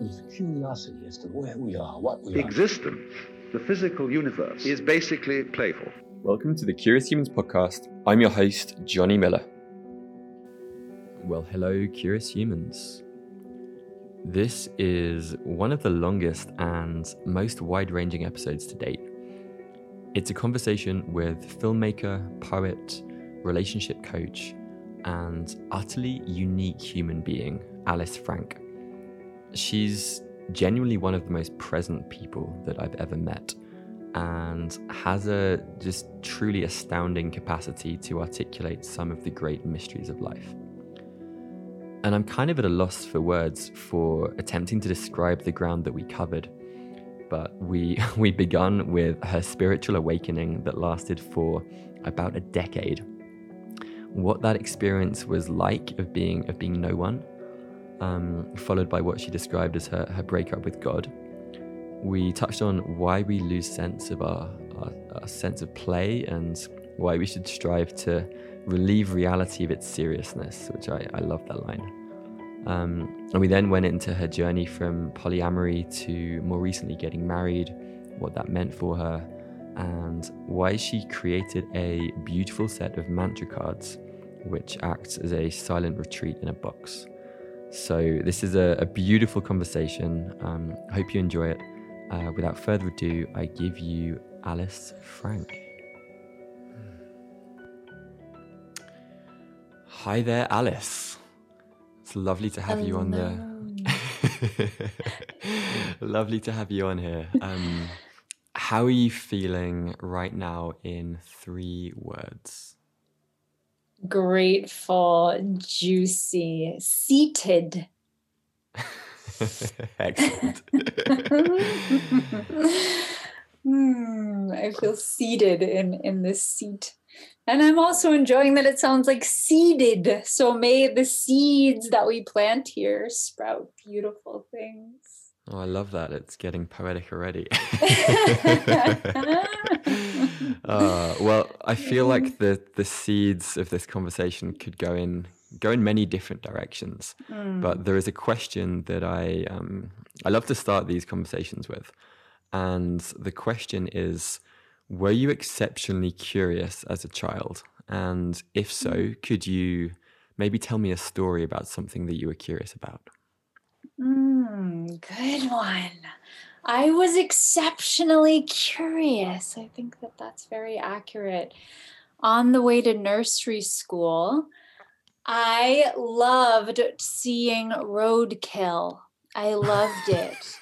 is curiosity as to where we are, what we are. Existence, the physical universe, is basically playful. Welcome to the Curious Humans podcast. I'm your host, Johnny Miller. Well, hello, Curious Humans. This is one of the longest and most wide ranging episodes to date. It's a conversation with filmmaker, poet, relationship coach, and utterly unique human being, Alice Frank. She's genuinely one of the most present people that I've ever met and has a just truly astounding capacity to articulate some of the great mysteries of life. And I'm kind of at a loss for words for attempting to describe the ground that we covered. But we we begun with her spiritual awakening that lasted for about a decade. What that experience was like of being of being no one, um, followed by what she described as her, her breakup with God. We touched on why we lose sense of our, our, our sense of play and why we should strive to relieve reality of its seriousness, which I, I love that line. Um, and we then went into her journey from polyamory to more recently getting married, what that meant for her, and why she created a beautiful set of mantra cards, which acts as a silent retreat in a box. So, this is a, a beautiful conversation. Um, hope you enjoy it. Uh, without further ado, I give you Alice Frank. Hi there, Alice. It's lovely to have you on the. lovely to have you on here. Um, how are you feeling right now in three words? Grateful, juicy, seated. Excellent. mm, I feel seated in in this seat. And I'm also enjoying that it sounds like seeded. So may the seeds that we plant here sprout beautiful things. Oh, I love that. It's getting poetic already. uh, well, I feel like the the seeds of this conversation could go in go in many different directions. Mm. But there is a question that I um, I love to start these conversations with, and the question is: Were you exceptionally curious as a child? And if so, mm. could you maybe tell me a story about something that you were curious about? Mm, good one. I was exceptionally curious. I think that that's very accurate. On the way to nursery school, I loved seeing roadkill. I loved it.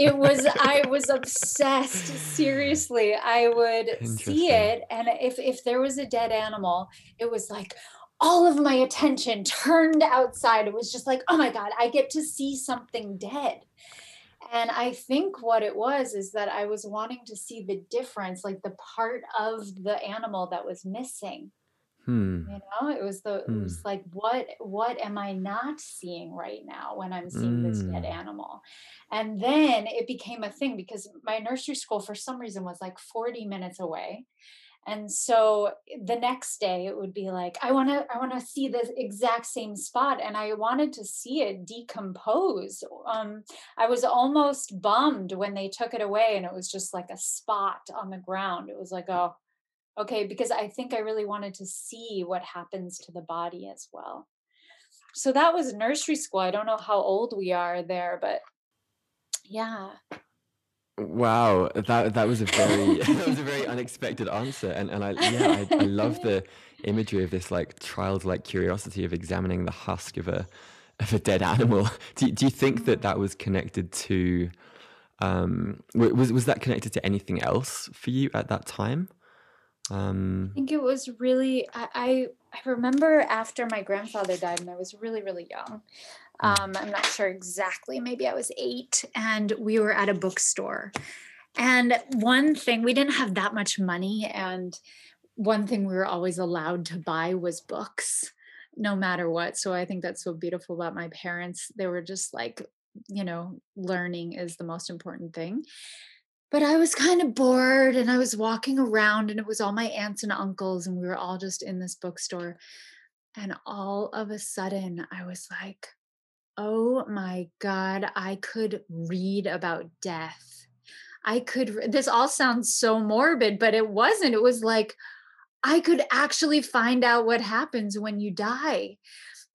it was I was obsessed. Seriously, I would see it and if if there was a dead animal, it was like, all of my attention turned outside. It was just like, oh my God, I get to see something dead. And I think what it was is that I was wanting to see the difference, like the part of the animal that was missing. Hmm. You know, it was the hmm. it was like what what am I not seeing right now when I'm seeing this dead hmm. animal? And then it became a thing because my nursery school for some reason was like 40 minutes away and so the next day it would be like i want to i want to see the exact same spot and i wanted to see it decompose um i was almost bummed when they took it away and it was just like a spot on the ground. It was like oh okay because i think i really wanted to see what happens to the body as well. So that was nursery school. I don't know how old we are there but yeah Wow, that that was a very that was a very unexpected answer, and and I yeah I, I love the imagery of this like childlike curiosity of examining the husk of a of a dead animal. Do do you think that that was connected to um was was that connected to anything else for you at that time? Um, I think it was really I, I I remember after my grandfather died and I was really really young. Um, I'm not sure exactly. Maybe I was eight, and we were at a bookstore. And one thing, we didn't have that much money. And one thing we were always allowed to buy was books, no matter what. So I think that's so beautiful about my parents. They were just like, you know, learning is the most important thing. But I was kind of bored and I was walking around, and it was all my aunts and uncles, and we were all just in this bookstore. And all of a sudden, I was like, oh my God, I could read about death. I could, this all sounds so morbid, but it wasn't. It was like, I could actually find out what happens when you die.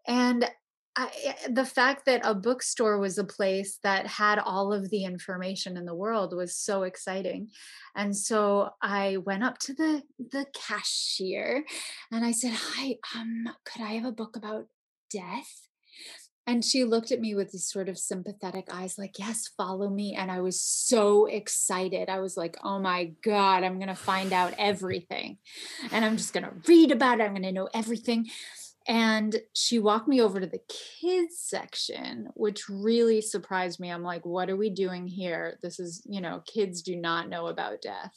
And I, eh, the fact that a bookstore was a place that had all of the information in the world was so exciting and so i went up to the the cashier and i said hi um could i have a book about death and she looked at me with these sort of sympathetic eyes, like, yes, follow me. And I was so excited. I was like, oh my God, I'm going to find out everything. And I'm just going to read about it. I'm going to know everything. And she walked me over to the kids section, which really surprised me. I'm like, what are we doing here? This is, you know, kids do not know about death.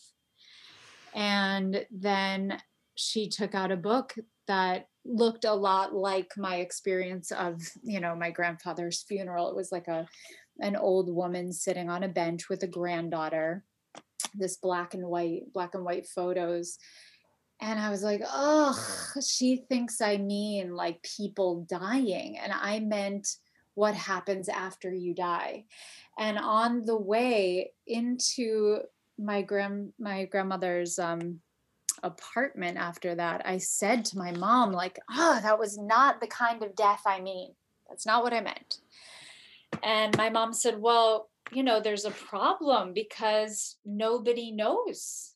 And then she took out a book that looked a lot like my experience of you know my grandfather's funeral. It was like a an old woman sitting on a bench with a granddaughter this black and white black and white photos. And i was like oh she thinks i mean like people dying. And i meant what happens after you die? And on the way into my grand my grandmother's um apartment after that, I said to my mom, like, oh, that was not the kind of death I mean. That's not what I meant. And my mom said, well, you know, there's a problem because nobody knows.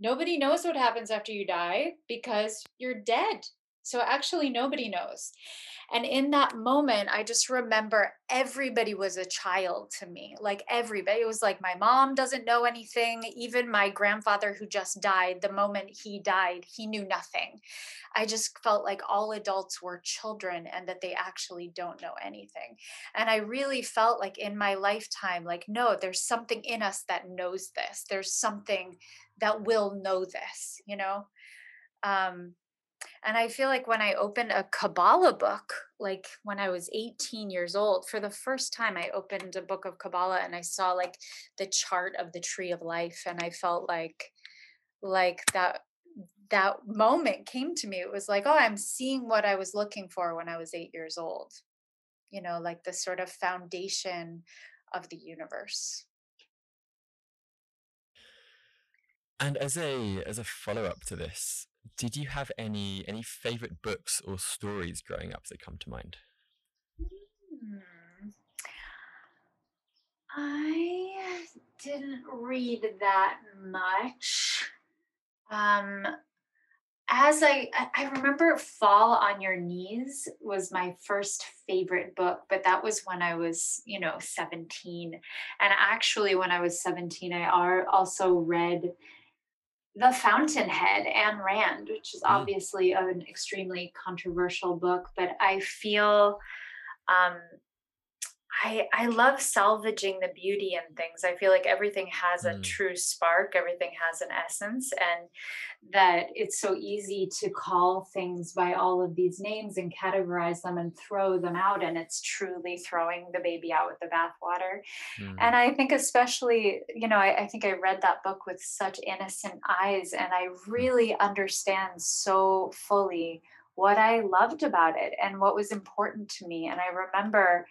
Nobody knows what happens after you die because you're dead. So actually, nobody knows. And in that moment, I just remember everybody was a child to me. Like everybody. It was like my mom doesn't know anything. Even my grandfather, who just died, the moment he died, he knew nothing. I just felt like all adults were children and that they actually don't know anything. And I really felt like in my lifetime, like, no, there's something in us that knows this. There's something that will know this, you know? Um, and I feel like when I opened a Kabbalah book, like when I was 18 years old, for the first time, I opened a book of Kabbalah and I saw like the chart of the tree of life. And I felt like, like that that moment came to me it was like oh i'm seeing what i was looking for when i was 8 years old you know like the sort of foundation of the universe and as a as a follow up to this did you have any any favorite books or stories growing up that come to mind? Hmm. I didn't read that much. Um, as I I remember Fall on Your Knees was my first favorite book, but that was when I was, you know, 17. And actually when I was 17, I also read the Fountainhead, Ayn Rand, which is mm. obviously an extremely controversial book, but I feel um, I I love salvaging the beauty in things. I feel like everything has a mm. true spark, everything has an essence, and that it's so easy to call things by all of these names and categorize them and throw them out, and it's truly throwing the baby out with the bathwater. Mm. And I think, especially, you know, I, I think I read that book with such innocent eyes, and I mm. really understand so fully what I loved about it and what was important to me. And I remember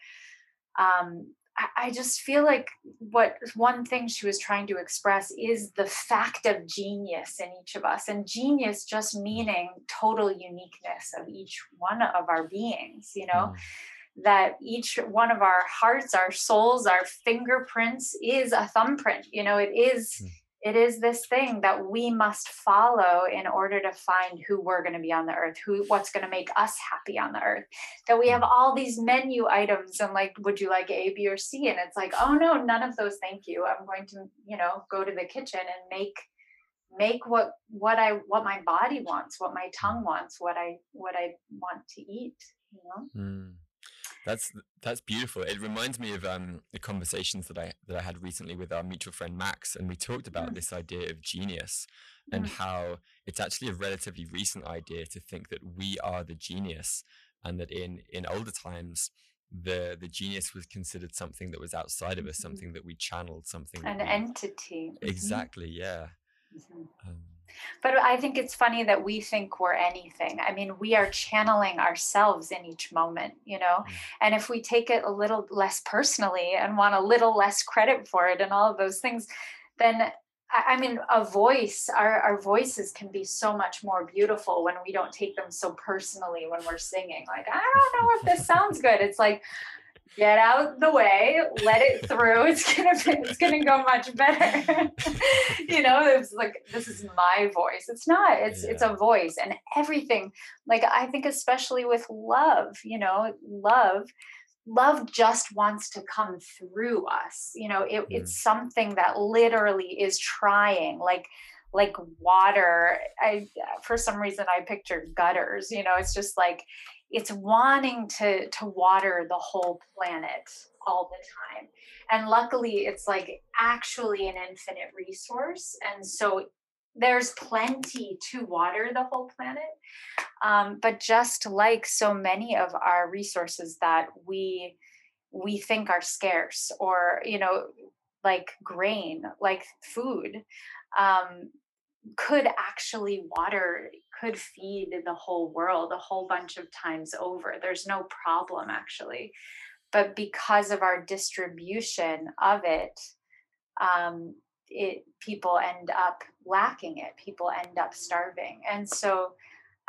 um, I, I just feel like what one thing she was trying to express is the fact of genius in each of us, and genius just meaning total uniqueness of each one of our beings, you know. Mm that each one of our hearts, our souls, our fingerprints is a thumbprint. You know, it is mm it is this thing that we must follow in order to find who we're going to be on the earth who what's going to make us happy on the earth. That we have all these menu items and like would you like a b or c? And it's like oh no none of those thank you. I'm going to you know go to the kitchen and make make what what i what my body wants what my tongue wants what i what i want to eat you know? Mm. That's that's beautiful. It reminds me of um, the conversations that I that I had recently with our mutual friend Max, and we talked about mm. this idea of genius and mm. how it's actually a relatively recent idea to think that we are the genius, and that in in older times the the genius was considered something that was outside of us, mm-hmm. something that we channeled, something an we, entity. Mm-hmm. Exactly. Yeah. Mm-hmm. Um, but I think it's funny that we think we're anything. I mean, we are channeling ourselves in each moment, you know? Mm. And if we take it a little less personally and want a little less credit for it and all of those things, then I mean, a voice, our, our voices can be so much more beautiful when we don't take them so personally when we're singing. Like, I don't know if this sounds good. It's like, get out the way, let it through. It's gonna it's gonna go much better. you know, it's like this is my voice. It's not. It's yeah. it's a voice, and everything. Like I think, especially with love, you know, love. Love just wants to come through us. You know, it, mm. it's something that literally is trying, like like water. I for some reason I pictured gutters. You know, it's just like it's wanting to to water the whole planet all the time. And luckily it's like actually an infinite resource and so there's plenty to water the whole planet. Um, but just like so many of our resources that we we think are scarce or you know like grain like food um, could actually water could feed the whole world a whole bunch of times over there's no problem actually. But because of our distribution of it um, it people end up lacking it people end up starving. And so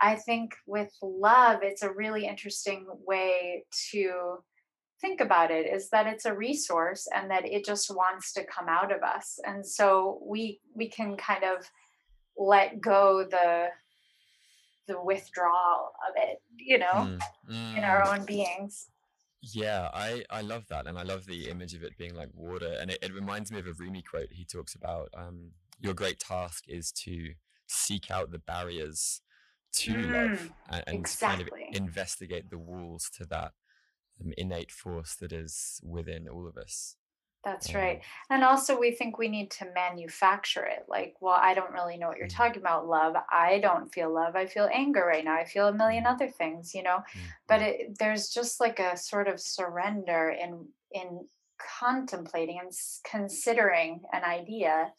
i think with love it's a really interesting way to think about it is that it's a resource and that it just wants to come out of us. And so we we can kind of let go the the withdrawal of it you know mm, mm. in our mm. own beings yeah i i love that and i love the image of it being like water and it, it reminds me of a rumi quote he talks about um your great task is to seek out the barriers to mm, love and, and exactly. kind of investigate the walls to that um, innate force that is within all of us that's right. And also, we think we need to manufacture it. Like, well, I don't really know what you're mm. talking about, love. I don't feel love. I feel anger right now. I feel a million other things, you know. But mm-hmm. it, there's just like a sort of surrender in in contemplating and considering an idea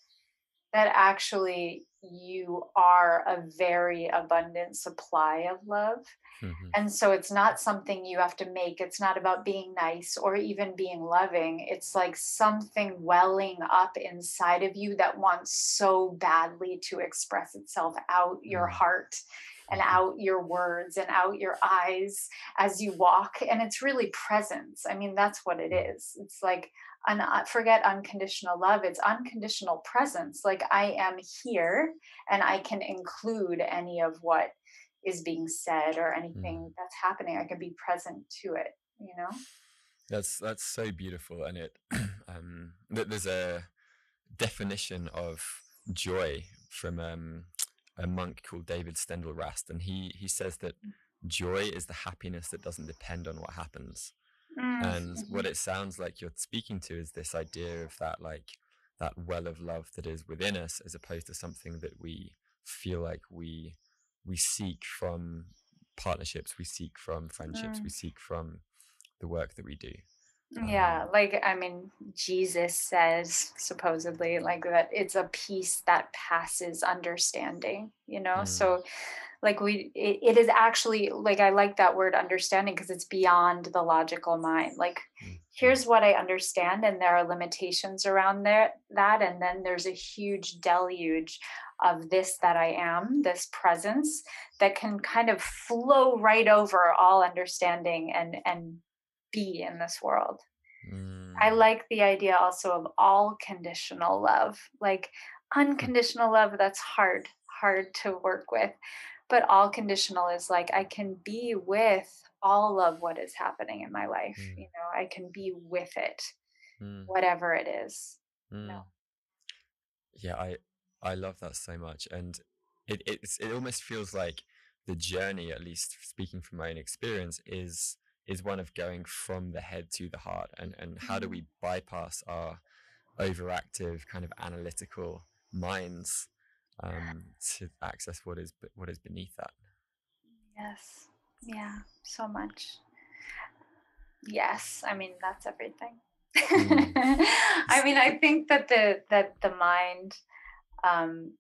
that actually you are a very abundant supply of love. Mm-hmm. And so it's not something you have to make. It's not about being nice or even being loving. It's like something welling up inside of you that wants so badly to express itself out your mm-hmm. heart and mm-hmm. out your words and out your eyes as you walk. And it's really presence. I mean, that's what it is. It's like, un- uh, forget unconditional love, it's unconditional presence. Like I am here and I can include any of what is being said or anything mm. that's happening. I can be present to it, you know? That's that's so beautiful, and it um, there's a definition of joy from um, a monk called David Steindl-Rast, and he he says that mm. joy is the happiness that doesn't depend on what happens. Mm. And what mm-hmm. it sounds like you're speaking to is this idea of that like that well of love that is within us, as opposed to something that we feel like we we seek from partnerships, we seek from friendships, mm. we seek from the work that we do. Yeah, um, like I mean, Jesus says supposedly like that it's a peace that passes understanding, you know? Mm. So like we it, it is actually like I like that word understanding because it's beyond the logical mind. Like mm. here's what I understand and there are limitations around there that and then there's a huge deluge of this that I am, this presence that can kind of flow right over all understanding and and be in this world. Mm. I like the idea also of all conditional love, like unconditional love that's hard, hard to work with. But all conditional is like I can be with all of what is happening in my life. Mm. You know, I can be with it, mm. whatever it is. No. Yeah, I I love that so much, and it it's, it almost feels like the journey, at least speaking from my own experience, is is one of going from the head to the heart and, and how do we mm. bypass our overactive kind of analytical minds um, to access what is what is beneath that yes yeah so much yes i mean that's everything mm. i mean i think that the that the mind um,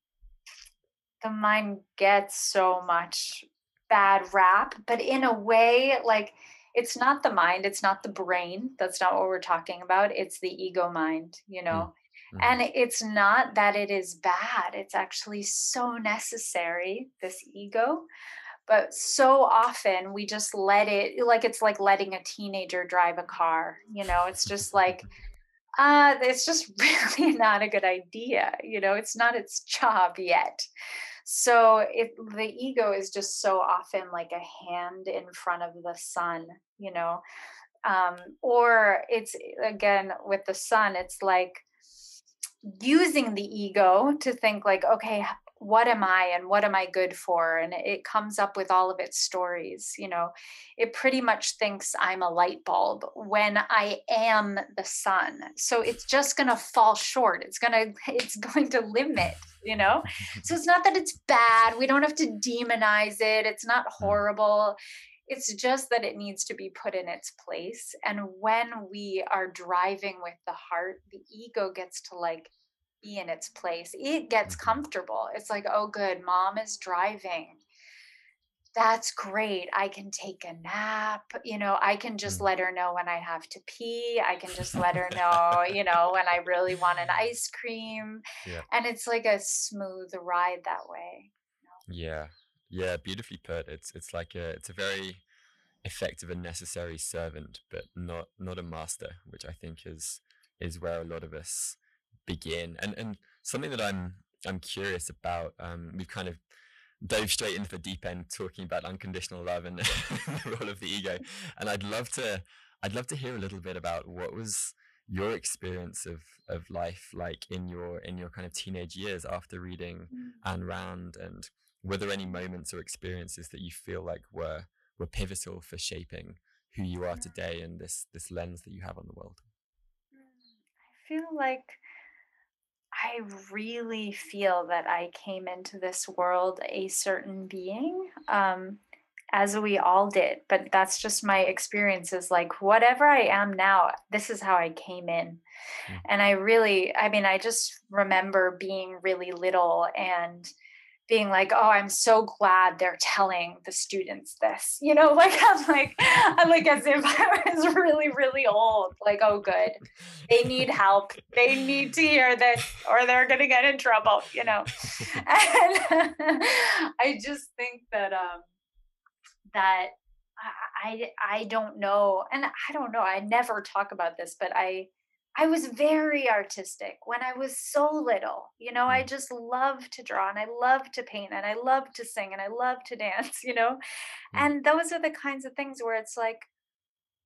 the mind gets so much bad rap, but in a way, like it's not the mind, it's not the brain. That's not what we're talking about. It's the ego mind, you know. Mm-hmm. And it's not that it is bad, it's actually so necessary, this ego. But so often we just let it, like it's like letting a teenager drive a car, you know, it's just like, uh, it's just really not a good idea. You know, it's not its job yet. So it the ego is just so often like a hand in front of the sun, you know. Um, or it's again with the sun, it's like using the ego to think like, okay, what am I and what am I good for? And it comes up with all of its stories. You know, it pretty much thinks I'm a light bulb when I am the sun. So it's just going to fall short. It's going to, it's going to limit, you know? So it's not that it's bad. We don't have to demonize it. It's not mm. horrible. It's just that it needs to be put in its place. And when we are driving with the heart, the ego gets to like be in its place. It gets mm-hmm. comfortable. It's like, oh, good, mom is driving. That's great. I can take a nap. You know, I can just let her know when I have to pee. I can just let her know, you know, when I really want an ice cream. Yeah. And it's like a smooth ride that way. Yeah. Yeah, beautifully put. It's it's like a it's a very effective and necessary servant, but not not a master, which I think is is where a lot of us begin? And and something that I'm I'm curious about. Um, we've kind of dove straight into the deep end talking about unconditional love and the role of the ego, and I'd love to I'd love to hear a little bit about what was your experience of of life like in your in your kind of teenage years after reading mm. Ayn Rand and were there any moments or experiences that you feel like were were pivotal for shaping who you are today and this this lens that you have on the world? Mm, I feel like I really feel that I came into this world a certain being, um, as we all did. But that's just my experiences. Like, whatever I am now, this is how I came in. Mm. And I really, I mean, I just remember being really little and being like, oh, I'm so glad they're telling the students this, you know, like I'm like, I'm like as if I was really, really old. Like, oh, good, they need help. They need to hear this, or they're gonna get in trouble, you know. And I just think that um that I I don't know, and I don't know. I never talk about this, but I I was very artistic when I was so little. You know, I mm. just love to draw and I love to paint and I love to sing and I love to dance, you know? Mm. And those are the kinds of things where it's like,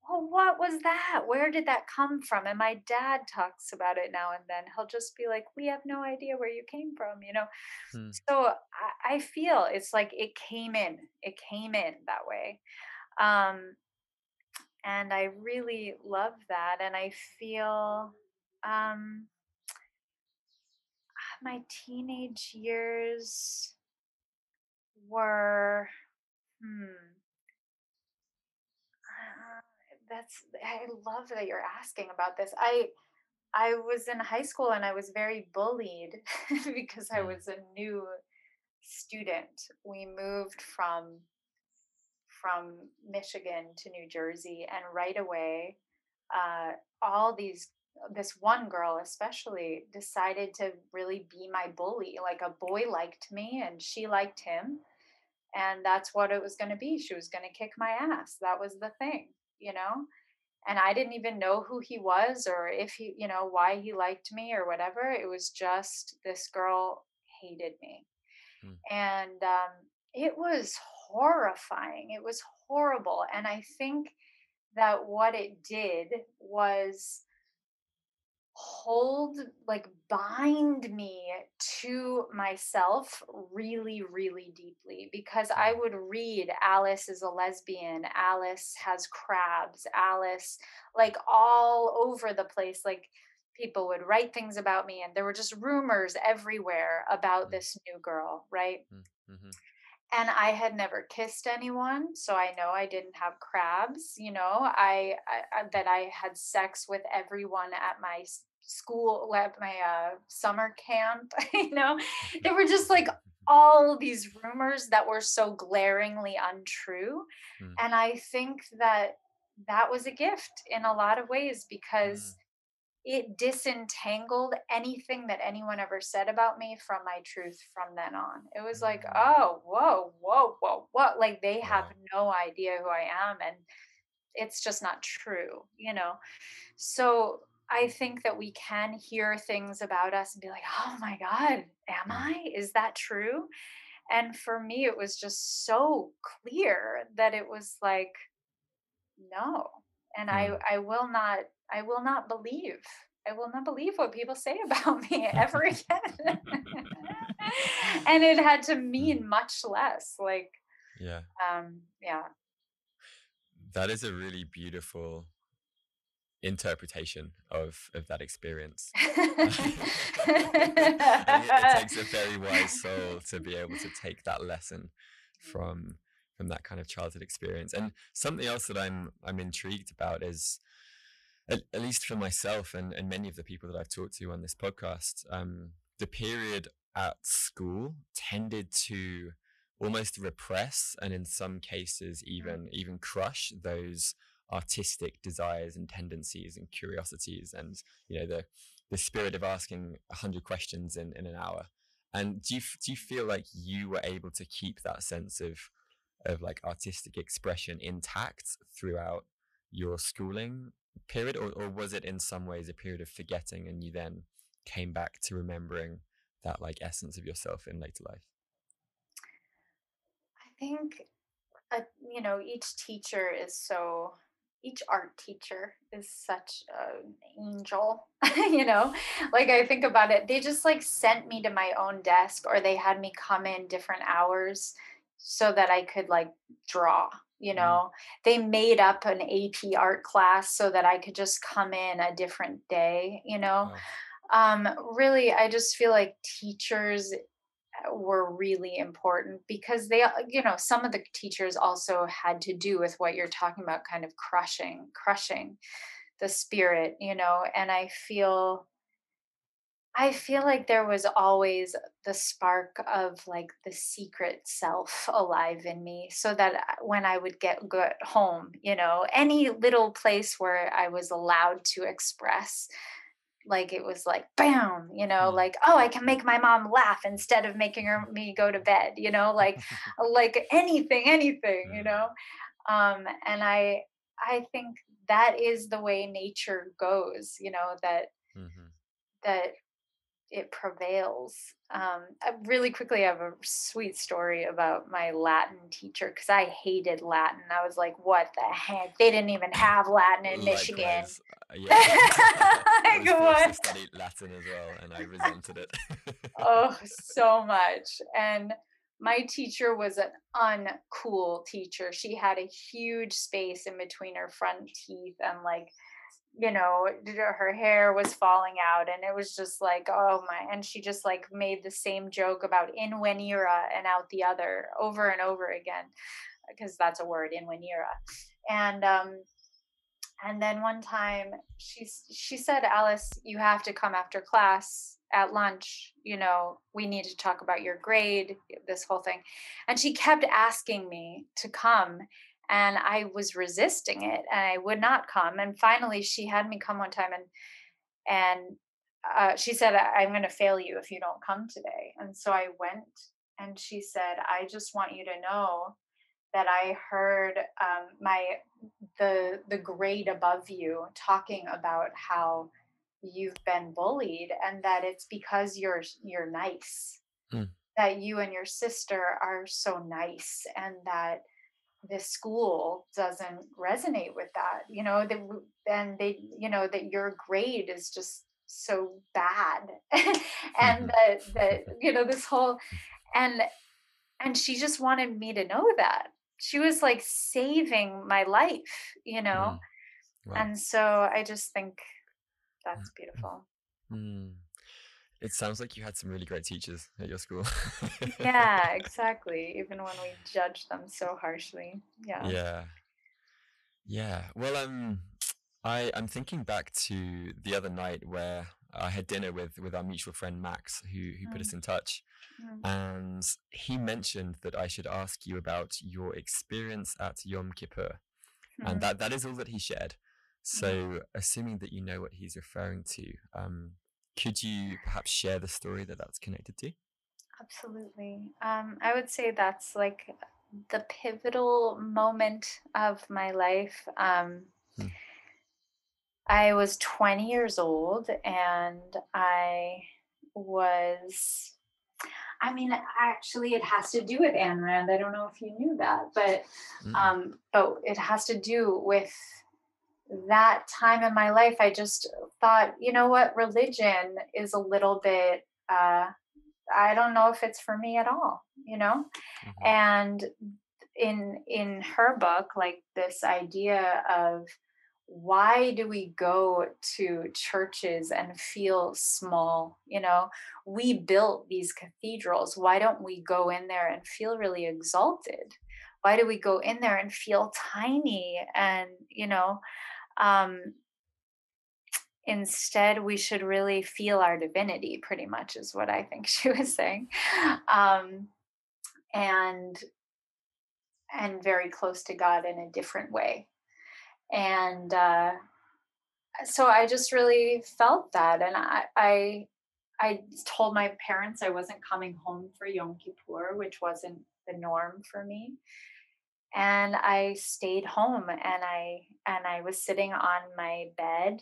well, what was that? Where did that come from? And my dad talks about it now and then. He'll just be like, we have no idea where you came from, you know? Hmm. So I, I feel it's like it came in, it came in that way. Um, and I really love that. And I feel um, my teenage years were, hmm, uh, that's, I love that you're asking about this. I, I was in high school and I was very bullied because I mm. was a new student. We moved from from Michigan to New Jersey, and right away, uh, all these this one girl especially decided to really be my bully. Like a boy liked me, and she liked him, and that's what it was going to be. She was going to kick my ass. That was the thing, you know. And I didn't even know who he was or if he, you know, why he liked me or whatever. It was just this girl hated me. Hmm. And um, it was horrifying. It was horrible. And I think that what it did was hold, like, bind me to myself really, really deeply because I would read Alice is a lesbian, Alice has crabs, Alice, like, all over the place. Like, people would write things about me, and there were just rumors everywhere about mm. this new girl, right? Mm, mm-hmm and I had never kissed anyone, so I know I didn't have crabs. You know, I, I, that I had sex with everyone at my school, at my uh, summer camp. you know, there were just like all these rumors that were so glaringly untrue. Mm. And I think that that was a gift in a lot of ways because Mm. It disentangled anything that anyone ever said about me from my truth from then on. It was like, Mm. oh, whoa, whoa, whoa, what? Like they have no idea who I am. And it's just not true, you know? So I think that we can hear things about us and be like, oh my God, am Mm. I? Is that true? And for me, it was just so clear that it was like, no. And I, Mm. I will not, I will not believe. I will not believe what people say about me ever again. and it had to mean much less. Like, Yeah. um, yeah. That is a really beautiful interpretation of of that experience. It takes a very wise soul to be able to take that lesson from from that kind of childhood experience. And something else that I'm I'm intrigued about is at, at least for myself and, and many of the people that I've talked to on this podcast, um, the period at school tended to almost repress and in some cases even even crush those artistic desires and tendencies and curiosities and you know the the spirit of asking a hundred questions in, in an hour. And do you do you feel like you were able to keep that sense of of like artistic expression intact throughout your schooling period or, or was it in some ways a period of forgetting and you then came back to remembering that like essence of yourself in later life I think, uh, you know, each teacher is so, each art teacher is such an angel, you know? Like, I think about it, they just like sent me to my own desk or they had me come in different hours so that I could like draw. You Mm. know, they made up an AP art class so that I could just come in a different day, you know? Wow. um really i just feel like teachers uh, were really important because they uh, you know some of the teachers also had to do with what you're talking about kind of crushing crushing the spirit you know and i feel i feel like there was always the spark of like the secret self alive in me so that when i would get good home you know any little place where i was allowed to express like it was like bam you know Mm. like oh i can make my mom laugh instead of making her me go to bed you know like like anything anything you Mm. know um and i i think that is the way nature goes you know that Mhm. that it prevails. Um I really quickly I have a sweet story about my latin teacher because i hated latin. I was like what the heck? They didn't even have latin in michigan. uh, yeah. I Like, was forced what? to study Latin as well, and I resented it. oh so much. And my teacher was an uncool teacher. She had a huge space in between her front teeth and like you know her hair was falling out and it was just like oh my and she just like made the same joke about in one era and out the other over and over again because that's a word in one era. And um and then one time she she said alice you have to come after class at lunch you know we need to talk about your grade this whole thing. And she kept asking me to come and i was resisting it and i would not come and finally she had me come one time and and uh, she said "I- i'm going to fail you if you don't come today and so i went and she said i just want you to know that i heard um, my the the grade above you talking about how you've been bullied and that it's because you're you're nice Hmm. that you and your sister are so nice and that the school doesn't resonate with that you know that and they you know that your grade is just so bad and that that you know this whole and and she just wanted me to know that she was like saving my life you know Mm. Wow. and so i just think that's beautiful Mm. It sounds like you had some really great teachers at your school. yeah exactly even when we judge them so harshly yeah Yeah. Yeah. Well, um, I I'm thinking back to the other night where I had dinner with with our mutual friend Max, who who put us in touch, Mm. And he mentioned that I should ask you about your experience at Yom Kippur. And Mhm. that, that is all that he shared. So, assuming that you know what he's referring to, um, could you perhaps share the story that that's connected to? Absolutely. Um, I would say that's like the pivotal moment of my life. Um, Hmm. I was 20 years old and I was, I mean, actually, it has to do with Ayn Rand. I don't know if you knew that, but Mm. um, but it has to do with that time in my life. I just thought, you know what, religion is a little bit. Uh, I don't know if it's for me at all, you know? Mhm. And in in her book, like this idea of why do we go to churches and feel small? You know, we built these cathedrals. Why don't we go in there and feel really exalted? Why do we go in there and feel tiny and, you know, um, instead we should really feel our divinity pretty much is what i think she was saying. Um, and and very close to god in a different way. And uh, so i just really felt that and i i i told my parents i wasn't coming home for yom kippur which wasn't the norm for me and i stayed home and i and i was sitting on my bed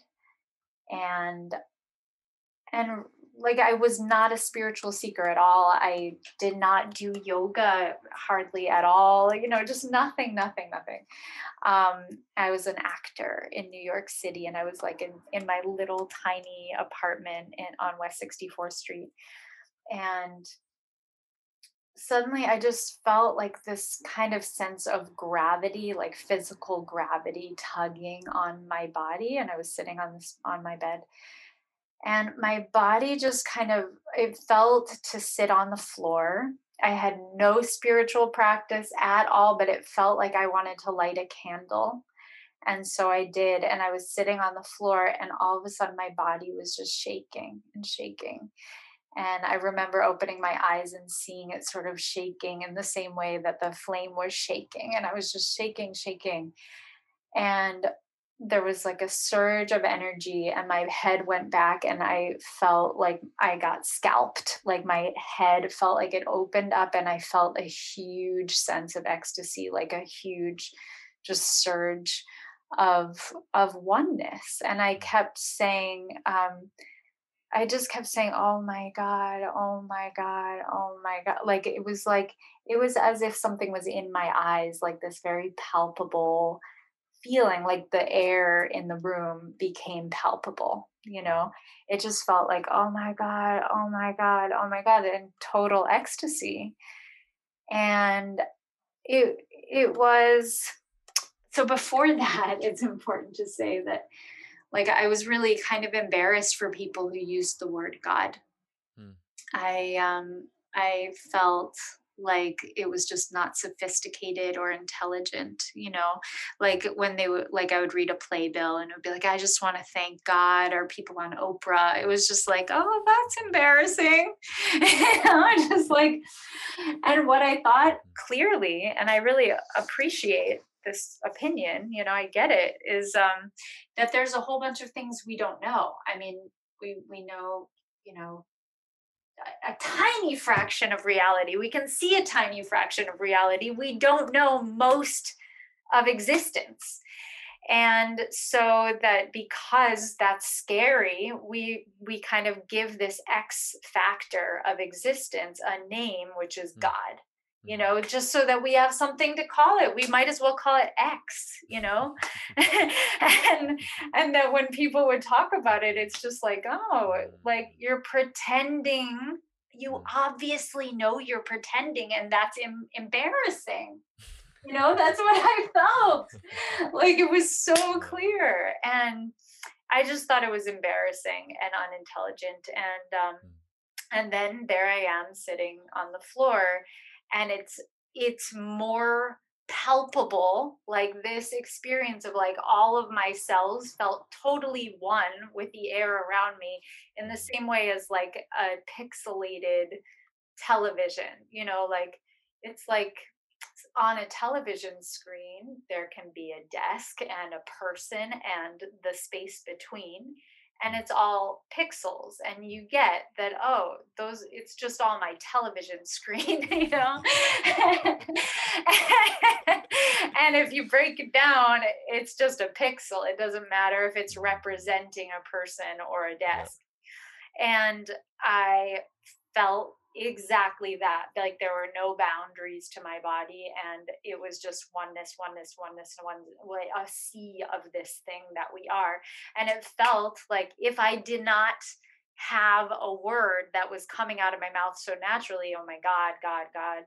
and and like i was not a spiritual seeker at all. I did not do yoga hardly at all you know just nothing nothing nothing. Um i was an actor in new york city and i was like in in my little tiny apartment in on west 64th street and suddenly I just felt like this kind of sense of gravity, like physical gravity tugging on my body. And I was sitting on this on my bed. And my body just kind of it felt to sit on the floor. I had no spiritual practice at all, but it felt like I wanted to light a candle. And so I did. And I was sitting on the floor, and all of a sudden, my body was just shaking and shaking. And I remember opening my eyes and seeing it sort of shaking in the same way that the flame was shaking. And I was just shaking, shaking. And there was like a surge of energy, and my head went back, and I felt like I got scalped. Like my head felt like it opened up, and I felt a huge sense of ecstasy, like a huge just surge of of oneness. And I kept saying, um, I just kept saying, "Oh my god, oh my god, oh my god." Like it was like it was as if something was in my eyes, like this very palpable feeling, like the air in the room became palpable, you know. It just felt like, "Oh my god, oh my god, oh my god," in total ecstasy. And it it was so before that, it's important to say that like I was really kind of embarrassed for people who used the word God. Hmm. I um I felt like it was just not sophisticated or intelligent, you know, like when they would like I would read a playbill and it would be like, I just want to thank God or people on Oprah. It was just like, oh, that's embarrassing. know, just like and what I thought clearly, and I really appreciate this opinion, you know, I get it, is um that there's a whole bunch of things we don't know. I mean, we we know, you know, a, a tiny fraction of reality. We can see a tiny fraction of reality. We don't know most of existence. And so that because that's scary, we we kind of give this X factor of existence a name, which is Mm. God you know, just so that we have something to call it. We might as well call it X, you know? and and that when people would talk about it, it's just like, oh, like you're pretending. You Mm. obviously know you're pretending, and that's em- embarrassing. You know, that's what I felt. Like it was so clear. And I just thought it was embarrassing and unintelligent. And um, Mm. and then there I am sitting on the floor and it's it's more palpable like this experience of like all of my cells felt totally one with the air around me in the same way as like a pixelated television you know like it's like on a television screen there can be a desk and a person and the space between and it's all pixels and you get that oh those it's just all my television screen you know? And if you break it down it's just a pixel. It doesn't matter if it's representing a person or a desk. And i felt exactly that like there were no boundaries to my body and it was just oneness oneness oneness and one a sea of this thing that we are. And it felt like if i did not have a word that was coming out of my mouth so naturally oh my god god god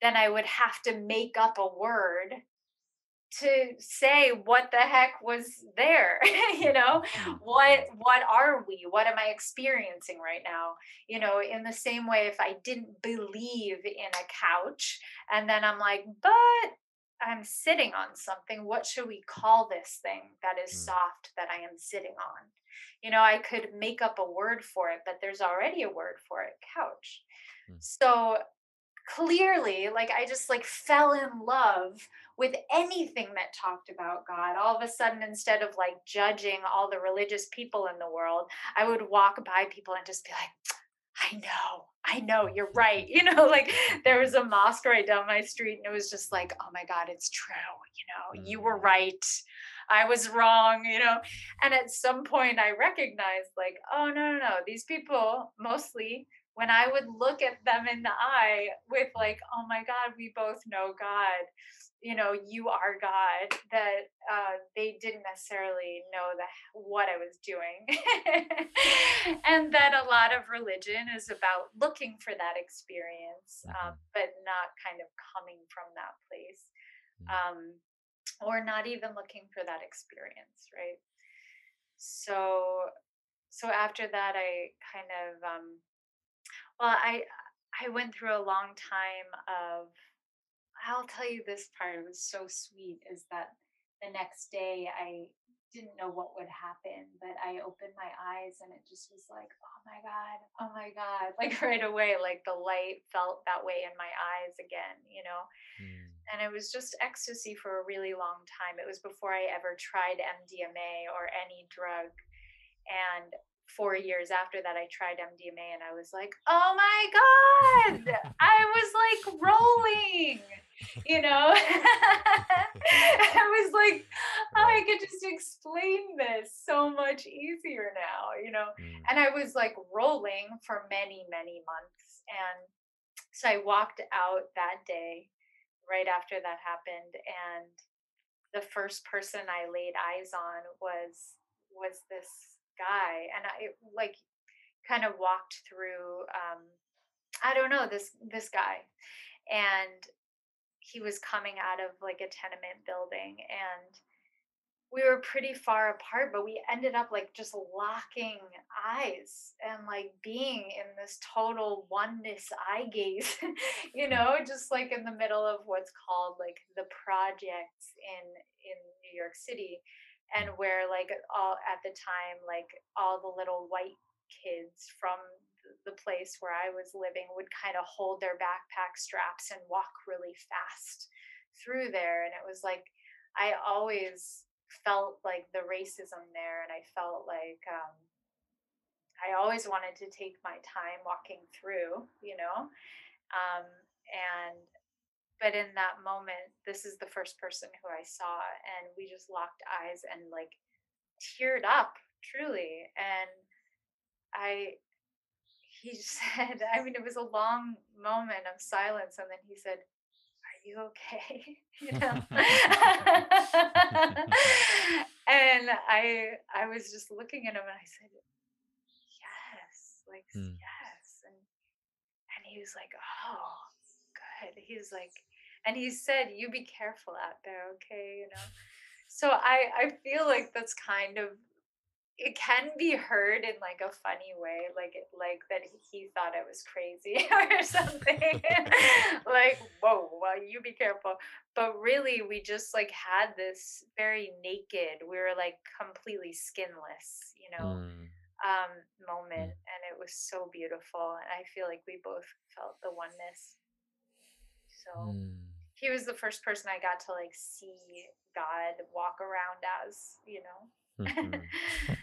then i would have to make up a word to say what the heck was there you know mm. what what are we what am i experiencing right now you know in the same way if i didn't believe in a couch and then i'm like but i'm sitting on something what should we call this thing that is mm. soft that i am sitting on you know i could make up a word for it but there's already a word for it couch mm. so clearly like i just like fell in love with anything that talked about god all of a sudden instead of like judging all the religious people in the world i would walk by people and just be like i know i know you're right you know like there was a mosque right down my street and it was just like oh my god it's true you know you were mm. right I was wrong, you know. And at some point I recognized like, oh no, no, no, these people mostly when I would look at them in the eye with like, oh my God, we both know God, you know, you are God, that uh, they didn't necessarily know the, what I was doing. and that a lot of religion is about looking for that experience, um, mm-hmm. but not kind of coming from that place. Mm. Um, or not even looking for that experience, right? So, so after that, I kind of um, well, I I went through a long time of I'll tell you this part, it was so sweet, is that the next day I didn't know what would happen, but I opened my eyes and it just was like, oh my God, oh my God. Like right away, like the light felt that way in my eyes again, you know? Mm. And it was just ecstasy for a really long time. It was before I ever tried MDMA or any drug. And four years after that, I tried MDMA and I was like, oh my God, I was like rolling, you know? I was like, oh, I could just explain this so much easier now, you know? Mm. And I was like rolling for many, many months. And so I walked out that day right after that happened. And the first person I laid eyes on was was this guy and i like kind of walked through um i don't know this this guy and he was coming out of like a tenement building and we were pretty far apart but we ended up like just locking eyes and like being in this total oneness eye gaze you know just like in the middle of what's called like the projects in in new york city and where like all at the time like all the little white kids from the place where I was living would kind of hold their backpack straps and walk really fast through there and it was like I always felt like the racism there and I felt like um, I always wanted to take my time walking through, you know. Um, and but in that moment this is the first person who i saw and we just locked eyes and like teared up truly and i he said i mean it was a long moment of silence and then he said are you okay you know and i i was just looking at him and i said yes like hmm. yes and and he was like oh good he's like and he said you be careful out there okay you know so i i feel like that's kind of it can be heard in like a funny way like it like that he thought i was crazy or something like whoa well you be careful but really we just like had this very naked we were like completely skinless you know mm. um, moment, and it was so beautiful. And I feel like we both felt the oneness. So Mm. He was the first person I got to like see God walk around as, you know. Mhm.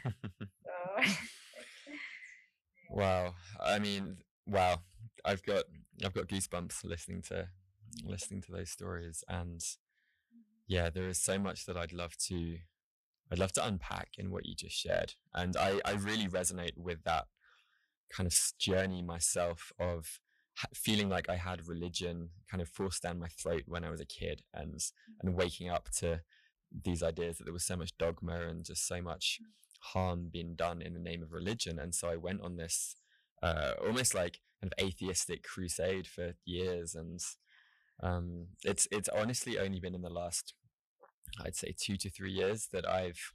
So wow. I mean, wow. I've got I've got goosebumps listening to listening to those stories and yeah, there is so much that I'd love to I'd love to unpack in what you just shared. And I, I really resonate with that kind of journey myself of feeling like I had religion kind of forced down my throat when I was a kid and and waking up to these ideas that there was so much dogma and just so much harm being done in the name of religion. And so I went on this uh, almost like kind of atheistic crusade for years. And um, it's it's honestly only been in the last, I'd say, two to three years that I've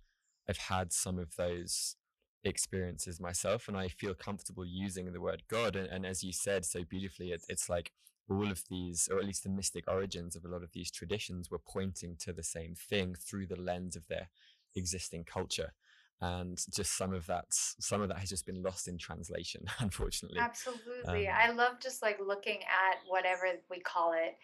I've had some of those experiences myself, and I feel comfortable using the word God. And, and as you said so beautifully, it, it's like all of these, or at least the mystic origins of a lot of these traditions, were pointing to the same thing through the lens of their existing culture and just some of that some of that has just been lost in translation unfortunately Absolutely. Um, I love just like looking at whatever we call it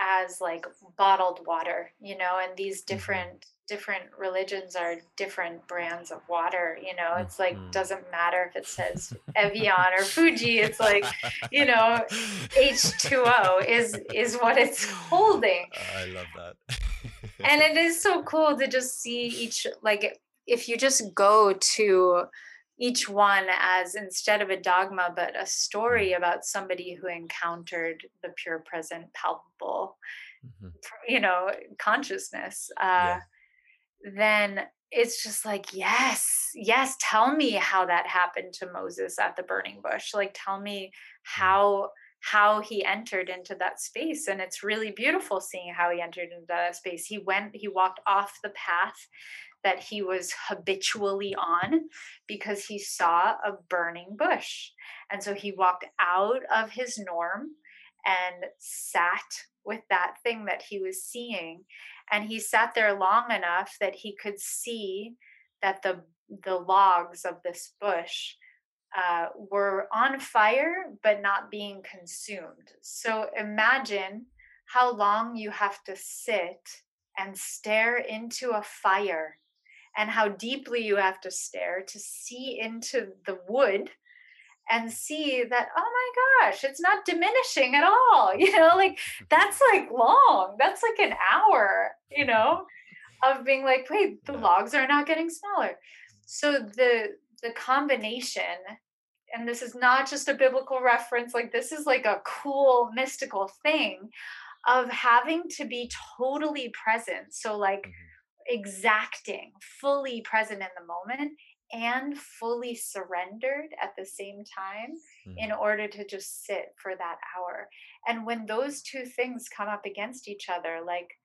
as like bottled water, you know, and these Mm-hmm. different different religions are different brands of water, you know. It's like Mhm. doesn't matter if it says Evian or Fiji, it's like, you know, H2O is is what it's holding. i love that and it is so cool to just see each like if you just go to each one as instead of a dogma but a story about somebody who encountered the pure present palpable Mhm. you know consciousness uh Yeah. then it's just like yes yes tell me how that happened to moses at the burning bush. Like tell me how how he entered into that space. And it's really beautiful seeing how he entered into that space. He went he walked off the path that he was habitually on because he saw a burning bush. And so he walked out of his norm and sat with that thing that he was seeing. And he sat there long enough that he could see that the the logs of this bush uh, were on fire but not being consumed. So imagine how long you have to sit and stare into a fire and how deeply you have to stare to see into the wood and see that oh my gosh it's not diminishing at all you know like that's like long. That's like an hour you know of being like wait the logs are not getting smaller. So the the combination and this is not just a biblical reference like this is like a cool mystical thing of having to be totally present. So like Mhm. Exacting fully present in the moment and fully surrendered at the same time in Mhm. order to just sit for that hour. And when those two things come up against each other, like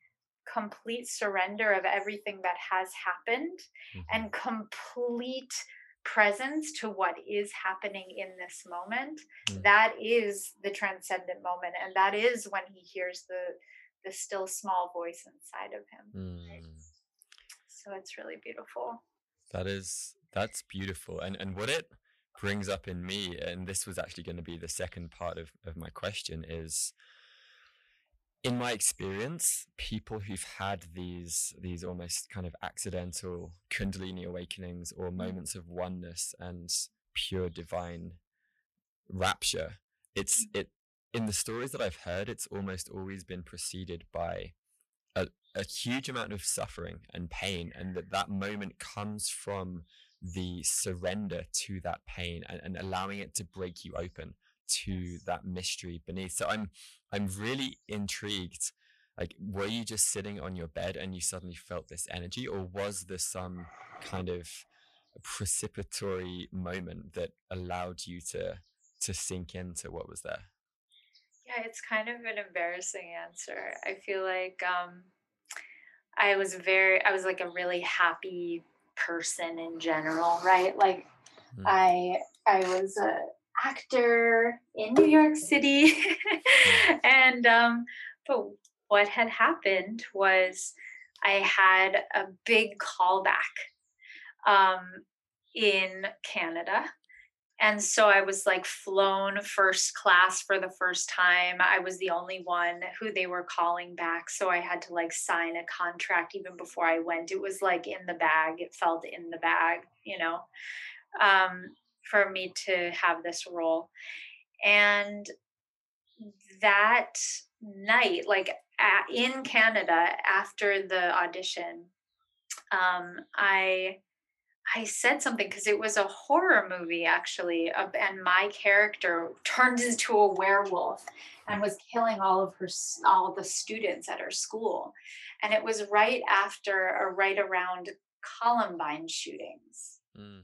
complete surrender of everything that has happened Mhm. and complete presence to what is happening in this moment, Mm. that is the transcendent moment. And that is when he hears the the still small voice inside of him. Mm. So it's really beautiful. That is that's beautiful. And and what it brings up in me, and this was actually going to be the second part of, of my question, is in my experience, people who've had these these almost kind of accidental Kundalini awakenings or mm. moments of oneness and pure divine rapture, it's mm. it in the stories that I've heard, it's almost always been preceded by a, a huge amount of suffering and pain, and that that moment comes from the surrender to that pain and, and allowing it to break you open to that mystery beneath. So I'm I'm really intrigued. Like, were you just sitting on your bed and you suddenly felt this energy, or was there some kind of precipitory moment that allowed you to to sink into what was there? Yeah, it's kind of an embarrassing answer. I feel like um, I was very, I was like a really happy person in general, right? Like Mm. I, I was a actor in New York City, and um, but what had happened was I had a big callback. Um, in Canada. And so I was like flown first class for the first time. I was the only one who they were calling back. So I had to like sign a contract even before I went. It was like in the bag, it felt in the bag, you know, um, for me to have this role. And that night, like at, in Canada after the audition, um, I I said something because it was a horror movie actually, uh, and my character turned into a werewolf and was killing all of her all the students at her school, and it was right after or right around Columbine shootings. Mm.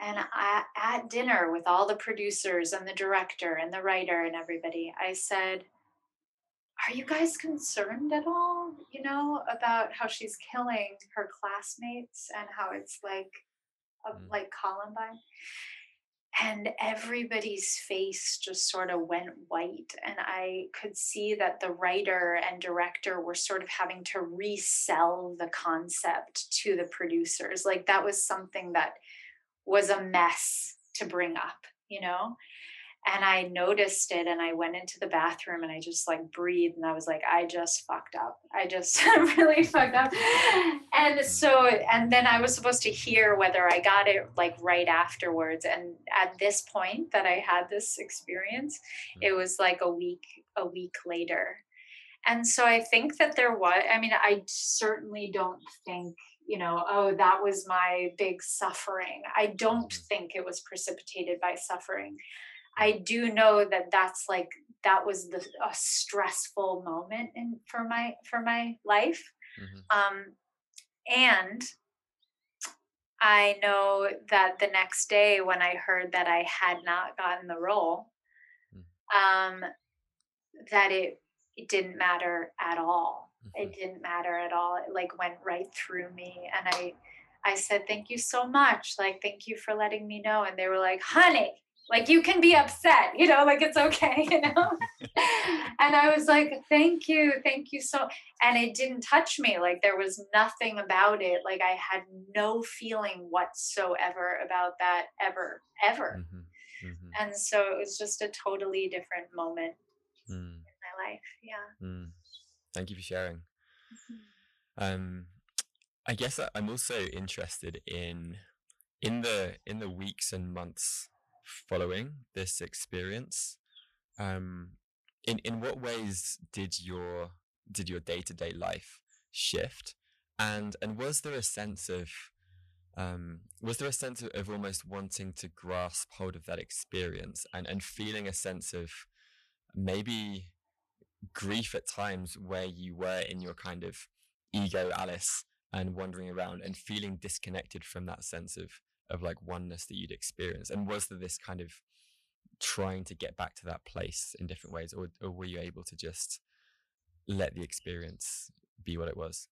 And I, at dinner with all the producers and the director and the writer and everybody, I said, are you guys concerned at all you know about how she's killing her classmates and how it's like a, mm. like columbine? And everybody's face just sort of went white and i could see that the writer and director were sort of having to resell the concept to the producers. Like that was something that was a mess to bring up you know and I noticed it and I went into the bathroom and I just like breathed and I was like, I just fucked up. I just really fucked up. And mm. so, and then I was supposed to hear whether I got it like right afterwards. And at this point that I had this experience, mm. it was like a week, a week later. And so I think that there was, I mean, I certainly don't think you know, oh, that was my big suffering. I don't mm. think it was precipitated by suffering. I do know that that's like that was the a stressful moment in for my for my life. Mm-hmm. Um, and I know that the next day when I heard that I had not gotten the role, mm. um, that it it didn't matter at all. Mm-hmm. It didn't matter at all. It like went right through me, and I I said thank you so much. Like thank you for letting me know. And they were like, honey, like you can be upset you know like it's okay you know and i was like thank you thank you so and it didn't touch me like there was nothing about it like i had no feeling whatsoever about that ever ever mm-hmm. Mm-hmm. and so it was just a totally different moment mm. in my life yeah mm. thank you for sharing mm-hmm. um i guess i'm also interested in in the in the weeks and months following this experience. Um, in in what ways did your did your day to day life shift, and and was there a sense of um, was there a sense of, of, almost wanting to grasp hold of that experience and and feeling a sense of maybe grief at times where you were in your kind of ego Alice and wandering around and feeling disconnected from that sense of of like oneness that you'd experience? And was there this kind of trying to get back to that place in different ways, or, or were you able to just let the experience be what it was?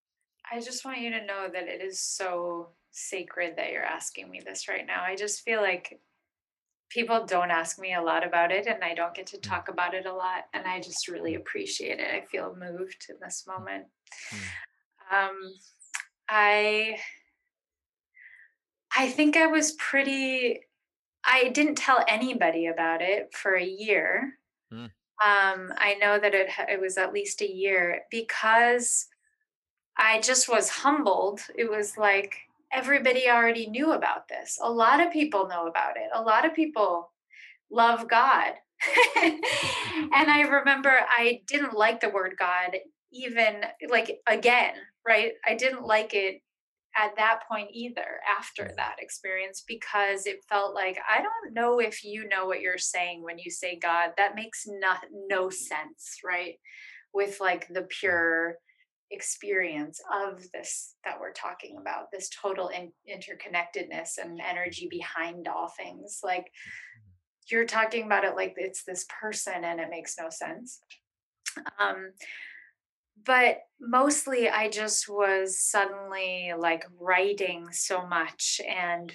I just want you to know that it is so sacred that you're asking me this right now. I just feel like people don't ask me a lot about it and I don't get to talk about it a lot and I just really mm. appreciate it. I feel moved in this mm. moment. Mm. Um I I think I was pretty, I didn't tell anybody about it for a year. Mm. Um, I know that it, it was at least a year because I just was humbled. It was like everybody already knew about this. A lot of people know about it. A lot of people love God. and I remember I didn't like the word God even like again, right? I didn't like it at that point either after mm. that experience because it felt like I don't know if you know what you're saying when you say God. That makes not no sense, right? With like the pure experience of this that we're talking about, this total in- interconnectedness and energy behind all things. Like mm-hmm. you're talking about it like it's this person and it makes no sense. Um, but mostly I just was suddenly like writing so much and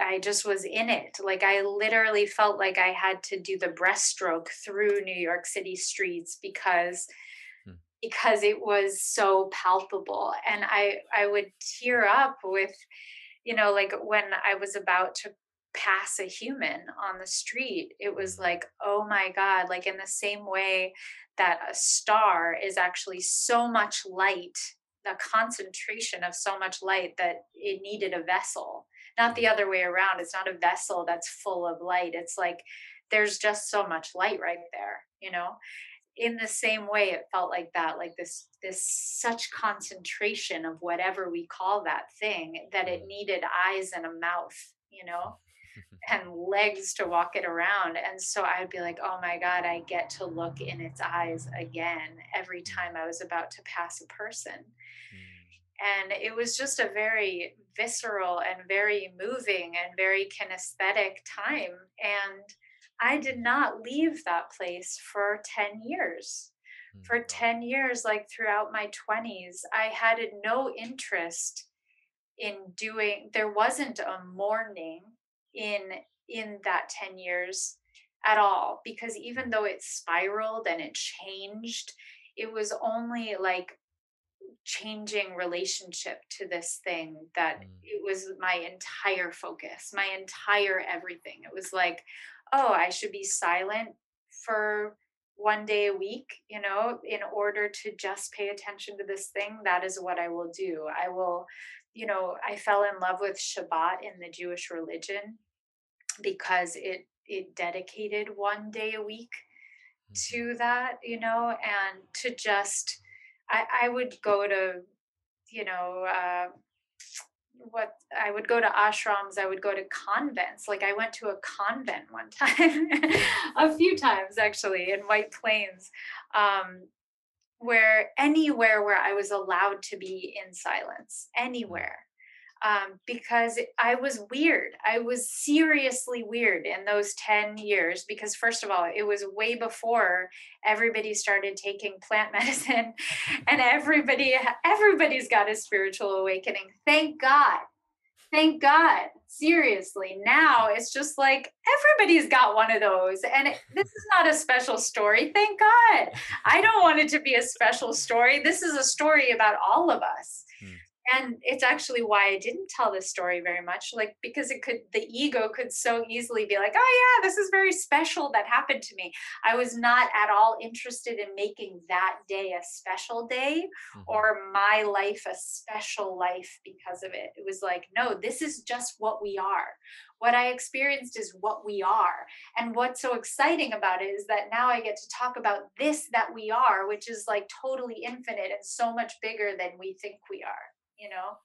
I just was in it. Like I literally felt like I had to do the breaststroke through New York City streets because hmm. because it was so palpable and I I would tear up with you know, like when I was about to pass a human on the street, it was Mm. like, oh my God, like in the same way that a star is actually so much light, the concentration of so much light that it needed a vessel, not the other way around. It's not a vessel that's full of light. It's like there's just so much light right there, you know? in the same way it felt like that like this this such concentration of whatever we call that thing that it needed eyes and a mouth you know and legs to walk it around and so i'd be like oh my god i get to look in its eyes again every time i was about to pass a person Mm. and it was just a very visceral and very moving and very kinesthetic time and i did not leave that place for 10 years Mm. for 10 years like throughout my 20s i had no interest in doing there wasn't a mourning in in that 10 years at all because even though it spiraled and it changed it was only like changing relationship to this thing that Mm. it was my entire focus my entire everything. It was like oh i should be silent for one day a week you know in order to just pay attention to this thing. That is what i will do. I will you know i fell in love with shabbat in the jewish religion because it it dedicated one day a week Mhm. to that you know and to just i i would go to you know uh what i would go to ashrams i would go to convents like i went to a convent one time a few times actually in white plains um where anywhere where i was allowed to be in silence anywhere um, because I was weird. I was seriously weird in those 10 years because, first of all, it was way before everybody started taking plant medicine and everybody everybody's got a spiritual awakening. Thank God. Thank God. Seriously. Now it's just like everybody's got one of those. And it, this is not a special story. Thank God. I don't want it to be a special story. This is a story about all of us. Hmm. And it's actually why I didn't tell this story very much, like because it could, the ego could so easily be like, oh, yeah, this is very special that happened to me. I was not at all interested in making that day a special day Mhm. or my life a special life because of it. It was like, no, this is just what we are. What I experienced is what we are. And what's so exciting about it is that now I get to talk about this that we are, which is like totally infinite and so much bigger than we think we are, you know?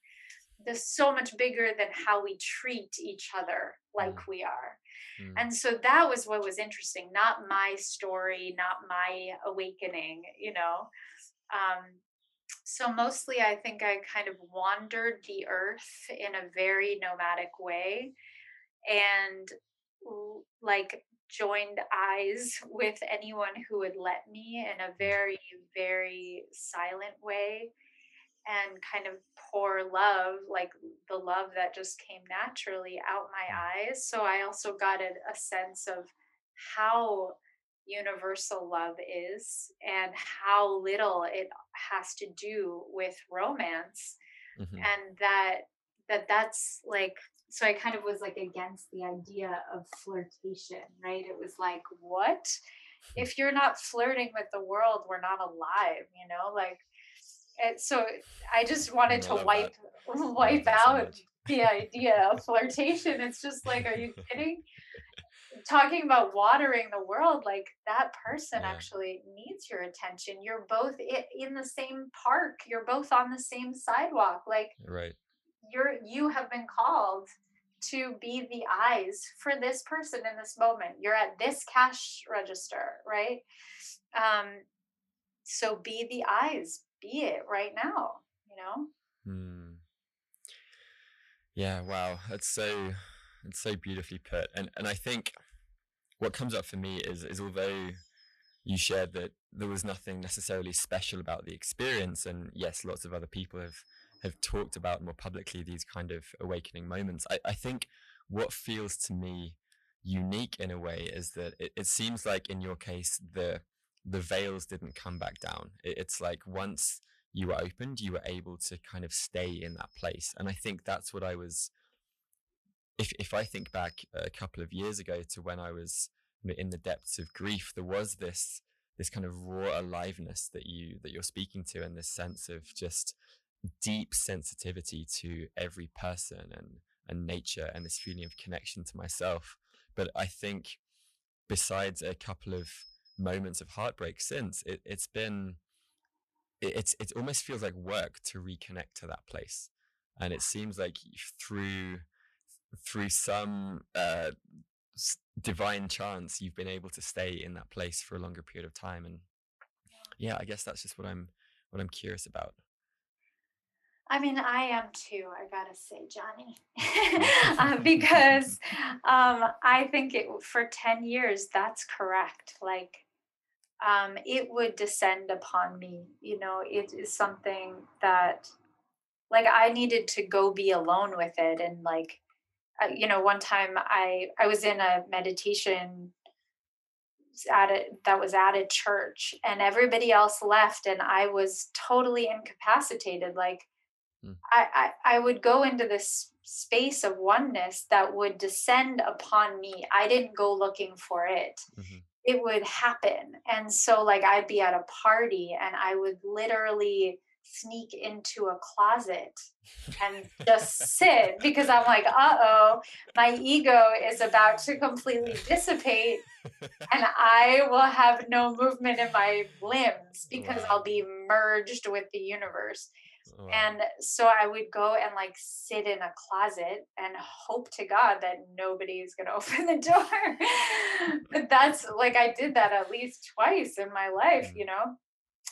There's so much bigger than how we treat each other like we are. Mm. And so that was what was interesting, not my story, not my awakening, you know. Um, so mostly I think I kind of wandered the earth in a very nomadic way and like joined eyes with anyone who would let me in a very, very silent way and kind of pour love, like the love that just came naturally out my eyes. So I also got a, a sense of how universal love is and how little it has to do with romance Mhm. and that that that's like so i kind of was like against the idea of flirtation right it was like what if you're not flirting with the world we're not alive you know like and so i just wanted I to wipe love wipe that out the idea of flirtation. It's just like are you kidding? Talking about watering the world like that person Yeah. actually needs your attention. You're both in the same park. You're both on the same sidewalk. Like Right. you're you have been called to be the eyes for this person in this moment. You're at this cash register right? Um so be the eyes be it right now you know Hmm. Yeah, wow. That's so it's so beautifully put. And and I think what comes up for me is is although you shared that there was nothing necessarily special about the experience and yes, lots of other people have have talked about more publicly these kind of awakening moments. I, I think what feels to me unique in a way is that it, it seems like in your case the the veils didn't come back down. It, it's like once you were opened, you were able to kind of stay in that place. And I think that's what I was if if I think back a couple of years ago to when I was in the depths of grief, there was this this kind of raw aliveness that you that you're speaking to, and this sense of just deep sensitivity to every person and and nature, and this feeling of connection to myself. But I think, besides a couple of moments of heartbreak since, it, it's been it, it's it almost feels like work to reconnect to that place, and it seems like through through some uh, divine chance you've been able to stay in that place for a longer period of time. And yeah i guess that's just what i'm what i'm curious about. I mean i am too i gotta say johnny. Uh, because um, i think it for 10 years that's correct. Like um, it would descend upon me you know it is something that like i needed to go be alone with it and like uh, you know one time i i was in a meditation at it that was at a church and everybody else left and i was totally incapacitated like mm. I, I i would go into this space of oneness that would descend upon me i didn't go looking for it mm-hmm. It would happen and so like i'd be at a party and i would literally sneak into a closet and just sit because I'm like, uh oh, my ego is about to completely dissipate and I will have no movement in my limbs because wow. I'll be merged with the universe. Wow. And so I would go and like sit in a closet and hope to God that nobody is going to open the door. but that's like I did that at least twice in my life, mm. you know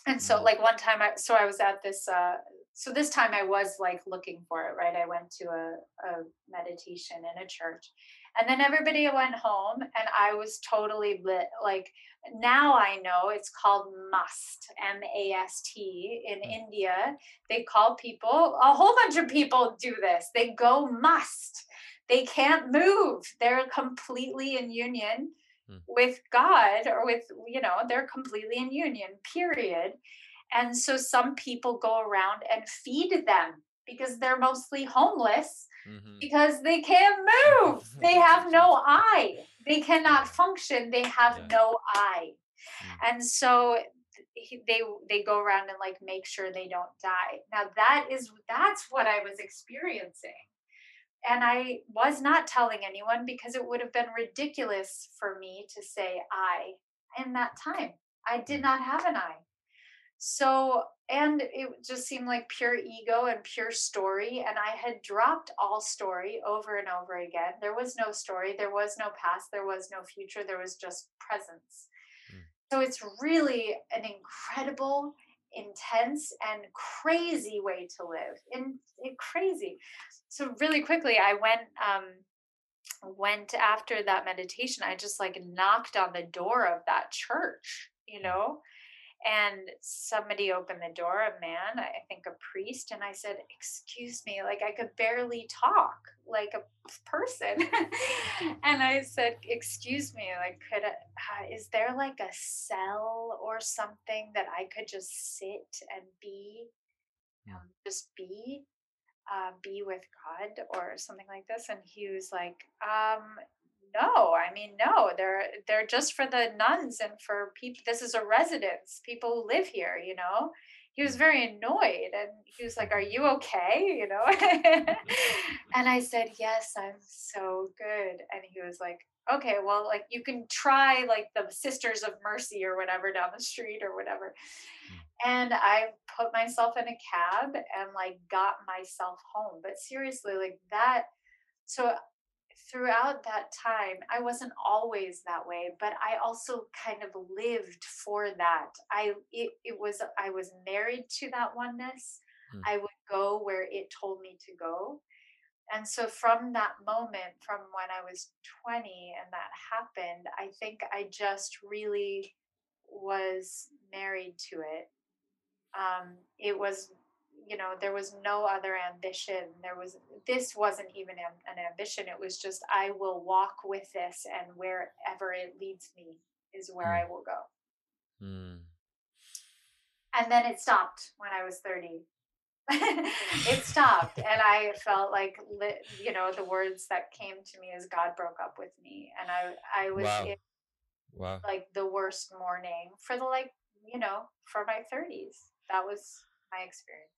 and so mm-hmm. like one time i so i was at this uh so this time i was like looking for it right i went to a, a meditation in a church and then everybody went home and i was totally lit like now i know it's called must m-a-s-t in mm. india they call people a whole bunch of people do this they go must they can't move they're completely in union Hmm. with God or with, you know, they're completely in union, period. And so some people go around and feed them because they're mostly homeless mm-hmm. because they can't move. they have no eye. They cannot function. They have yeah. no eye. Mm-hmm. And so they they go around and like make sure they don't die. Now that is that's what I was experiencing and I was not telling anyone because it would have been ridiculous for me to say I in that time. I did not have an I. So, and it just seemed like pure ego and pure story. And I had dropped all story over and over again. There was no story, there was no past, there was no future, there was just presence. Mm. So, it's really an incredible intense and crazy way to live and crazy so really quickly i went um went after that meditation i just like knocked on the door of that church you know and somebody opened the door a man i think a priest and i said excuse me like i could barely talk like a person. And i said excuse me like could I, uh, is there like a cell or something that i could just sit and be um, just be uh, be with god or something like this? And he was like um no i mean no they're they're just for the nuns and for people this is a residence people who live here you know? He was very annoyed and he was like are you okay? you know? And i said yes i'm so good. And he was like okay well like you can try like the sisters of mercy or whatever down the street or whatever. Hmm. and i put myself in a cab and like got myself home. But seriously like that so throughout that time i wasn't always that way but i also kind of lived for that. I it, it was i was married to that oneness. Hmm. i would go where it told me to go. And so from that moment from when i was 20 and that happened i think i just really was married to it. Um, it was you know there was no other ambition there was this wasn't even an ambition it was just i will walk with this and wherever it leads me is where mm. i will go mm. and then it stopped when i was 30 it stopped and i felt like you know the words that came to me as god broke up with me and i i was Wow. in Wow. like the worst morning for the like you know for my 30s that was my experience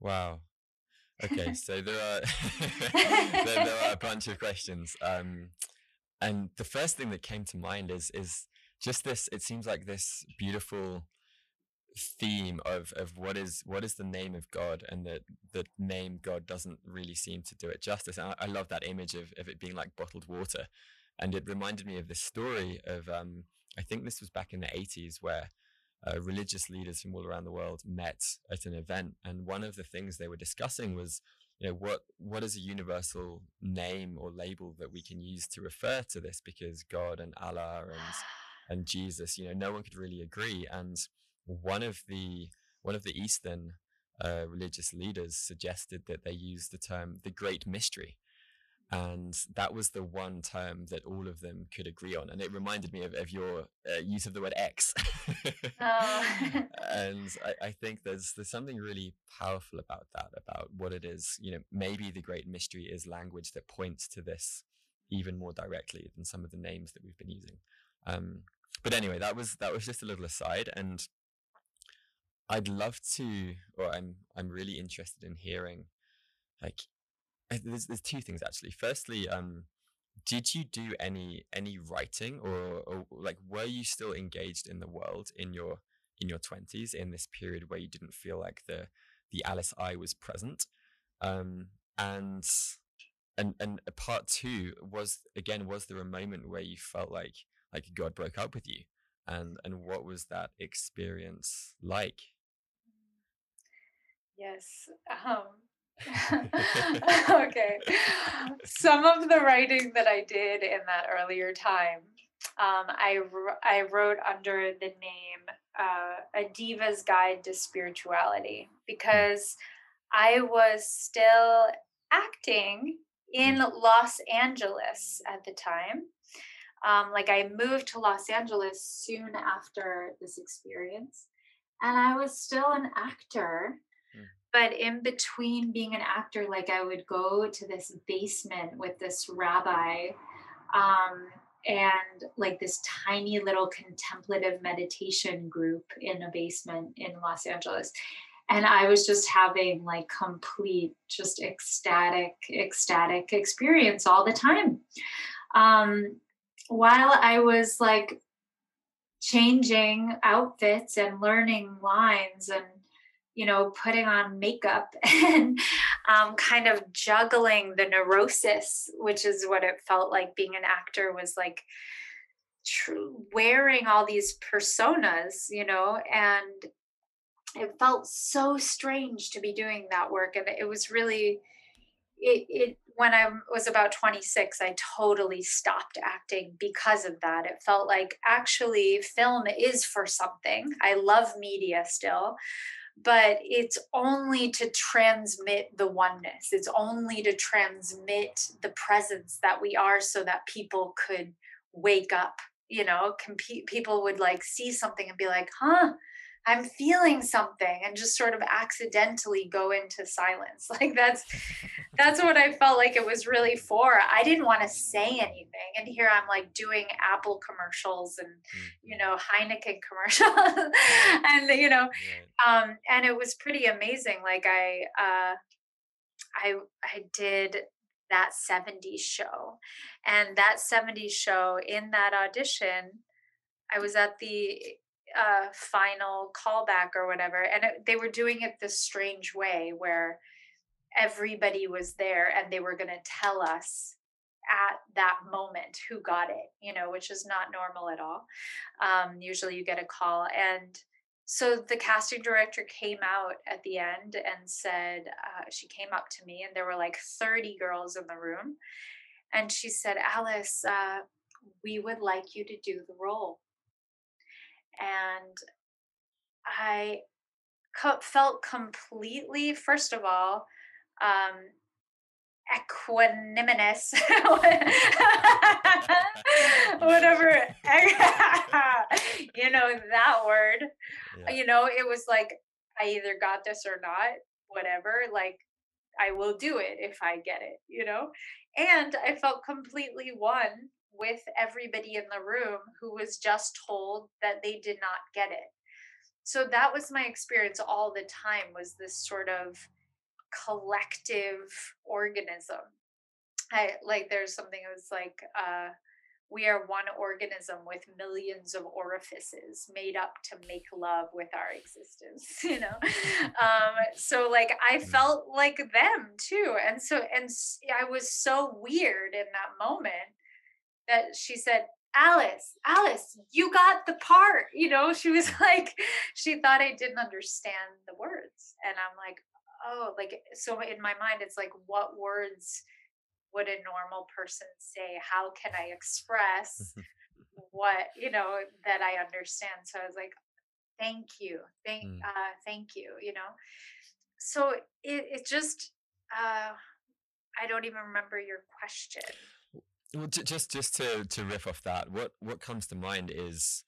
Wow. Okay, so there are there, there are a bunch of questions. Um, and the first thing that came to mind is is just this. It seems like this beautiful theme of of what is what is the name of God, and that the name God doesn't really seem to do it justice. And I, I love that image of of it being like bottled water, and it reminded me of this story of um, I think this was back in the eighties where uh, religious leaders from all around the world met at an event, and one of the things they were discussing was, you know, what what is a universal name or label that we can use to refer to this? Because God and Allah and and Jesus, you know, no one could really agree. And one of the one of the Eastern uh, religious leaders suggested that they use the term the Great Mystery. And that was the one term that all of them could agree on. And it reminded me of, of your uh, use of the word X. Oh. and I, I think there's there's something really powerful about that, about what it is. You know, maybe the great mystery is language that points to this even more directly than some of the names that we've been using. Um, but anyway, that was that was just a little aside, and I'd love to, or I'm I'm really interested in hearing, like, there's there's two things actually. Firstly, um, did you do any any writing, or, or like were you still engaged in the world in your in your twenties in this period where you didn't feel like the the Alice I was present, um, and and and uh, part two was again was there a moment where you felt like like God broke up with you, and and what was that experience like? Yes. Um, okay. Some of the writing that I did in that earlier time, um, I, I wrote under the name uh, A Diva's Guide to Spirituality because I was still acting in Los Angeles at the time. Um, like I moved to Los Angeles soon after this experience, and I was still an actor but in between being an actor like i would go to this basement with this rabbi um, and like this tiny little contemplative meditation group in a basement in los angeles. And i was just having like complete just ecstatic ecstatic experience all the time. Um, while i was like changing outfits and learning lines and you know, putting on makeup and um, kind of juggling the neurosis, which is what it felt like being an actor was like tr- wearing all these personas, you know, and it felt so strange to be doing that work. And it was really, it, it when I was about 26, I totally stopped acting because of that. It felt like actually film is for something. I love media still, but it's only to transmit the oneness. It's only to transmit the presence that we are so that people could wake up you know compete people would like see something and be like huh i'm feeling something and just sort of accidentally go into silence. Like that's that's what i felt like it was really for. I didn't want to say anything and here i'm like doing apple commercials and you know heineken commercials and you know um and it was pretty amazing. Like i uh i i did that 70s show and that 70s show in that audition i was at the uh final callback or whatever and it, they were doing it this strange way where everybody was there and they were going to tell us at that moment who got it you know which is not normal at all. Um, usually you get a call and so the casting director came out at the end and said uh, she came up to me and there were like 30 girls in the room and she said alice uh, we would like you to do the role and i co- felt completely first of all um, equanimous whatever you know that word Yeah. you know it was like i either got this or not whatever, like I will do it if I get it, you know? And I felt completely one with everybody in the room who was just told that they did not get it. So that was my experience all the time was this sort of collective organism. I like there's something that was like uh we are one organism with millions of orifices made up to make love with our existence you know um so like i mm. felt like them too and so and i was so weird in that moment that she said alice alice you got the part you know she was like she thought i didn't understand the words and i'm like oh like so in my mind it's like what words would a normal person say? How can i express what you know that i understand? So i was like thank you thank mm. uh thank you you know? So it, it just uh i don't even remember your question well just just to to riff off that what what comes to mind is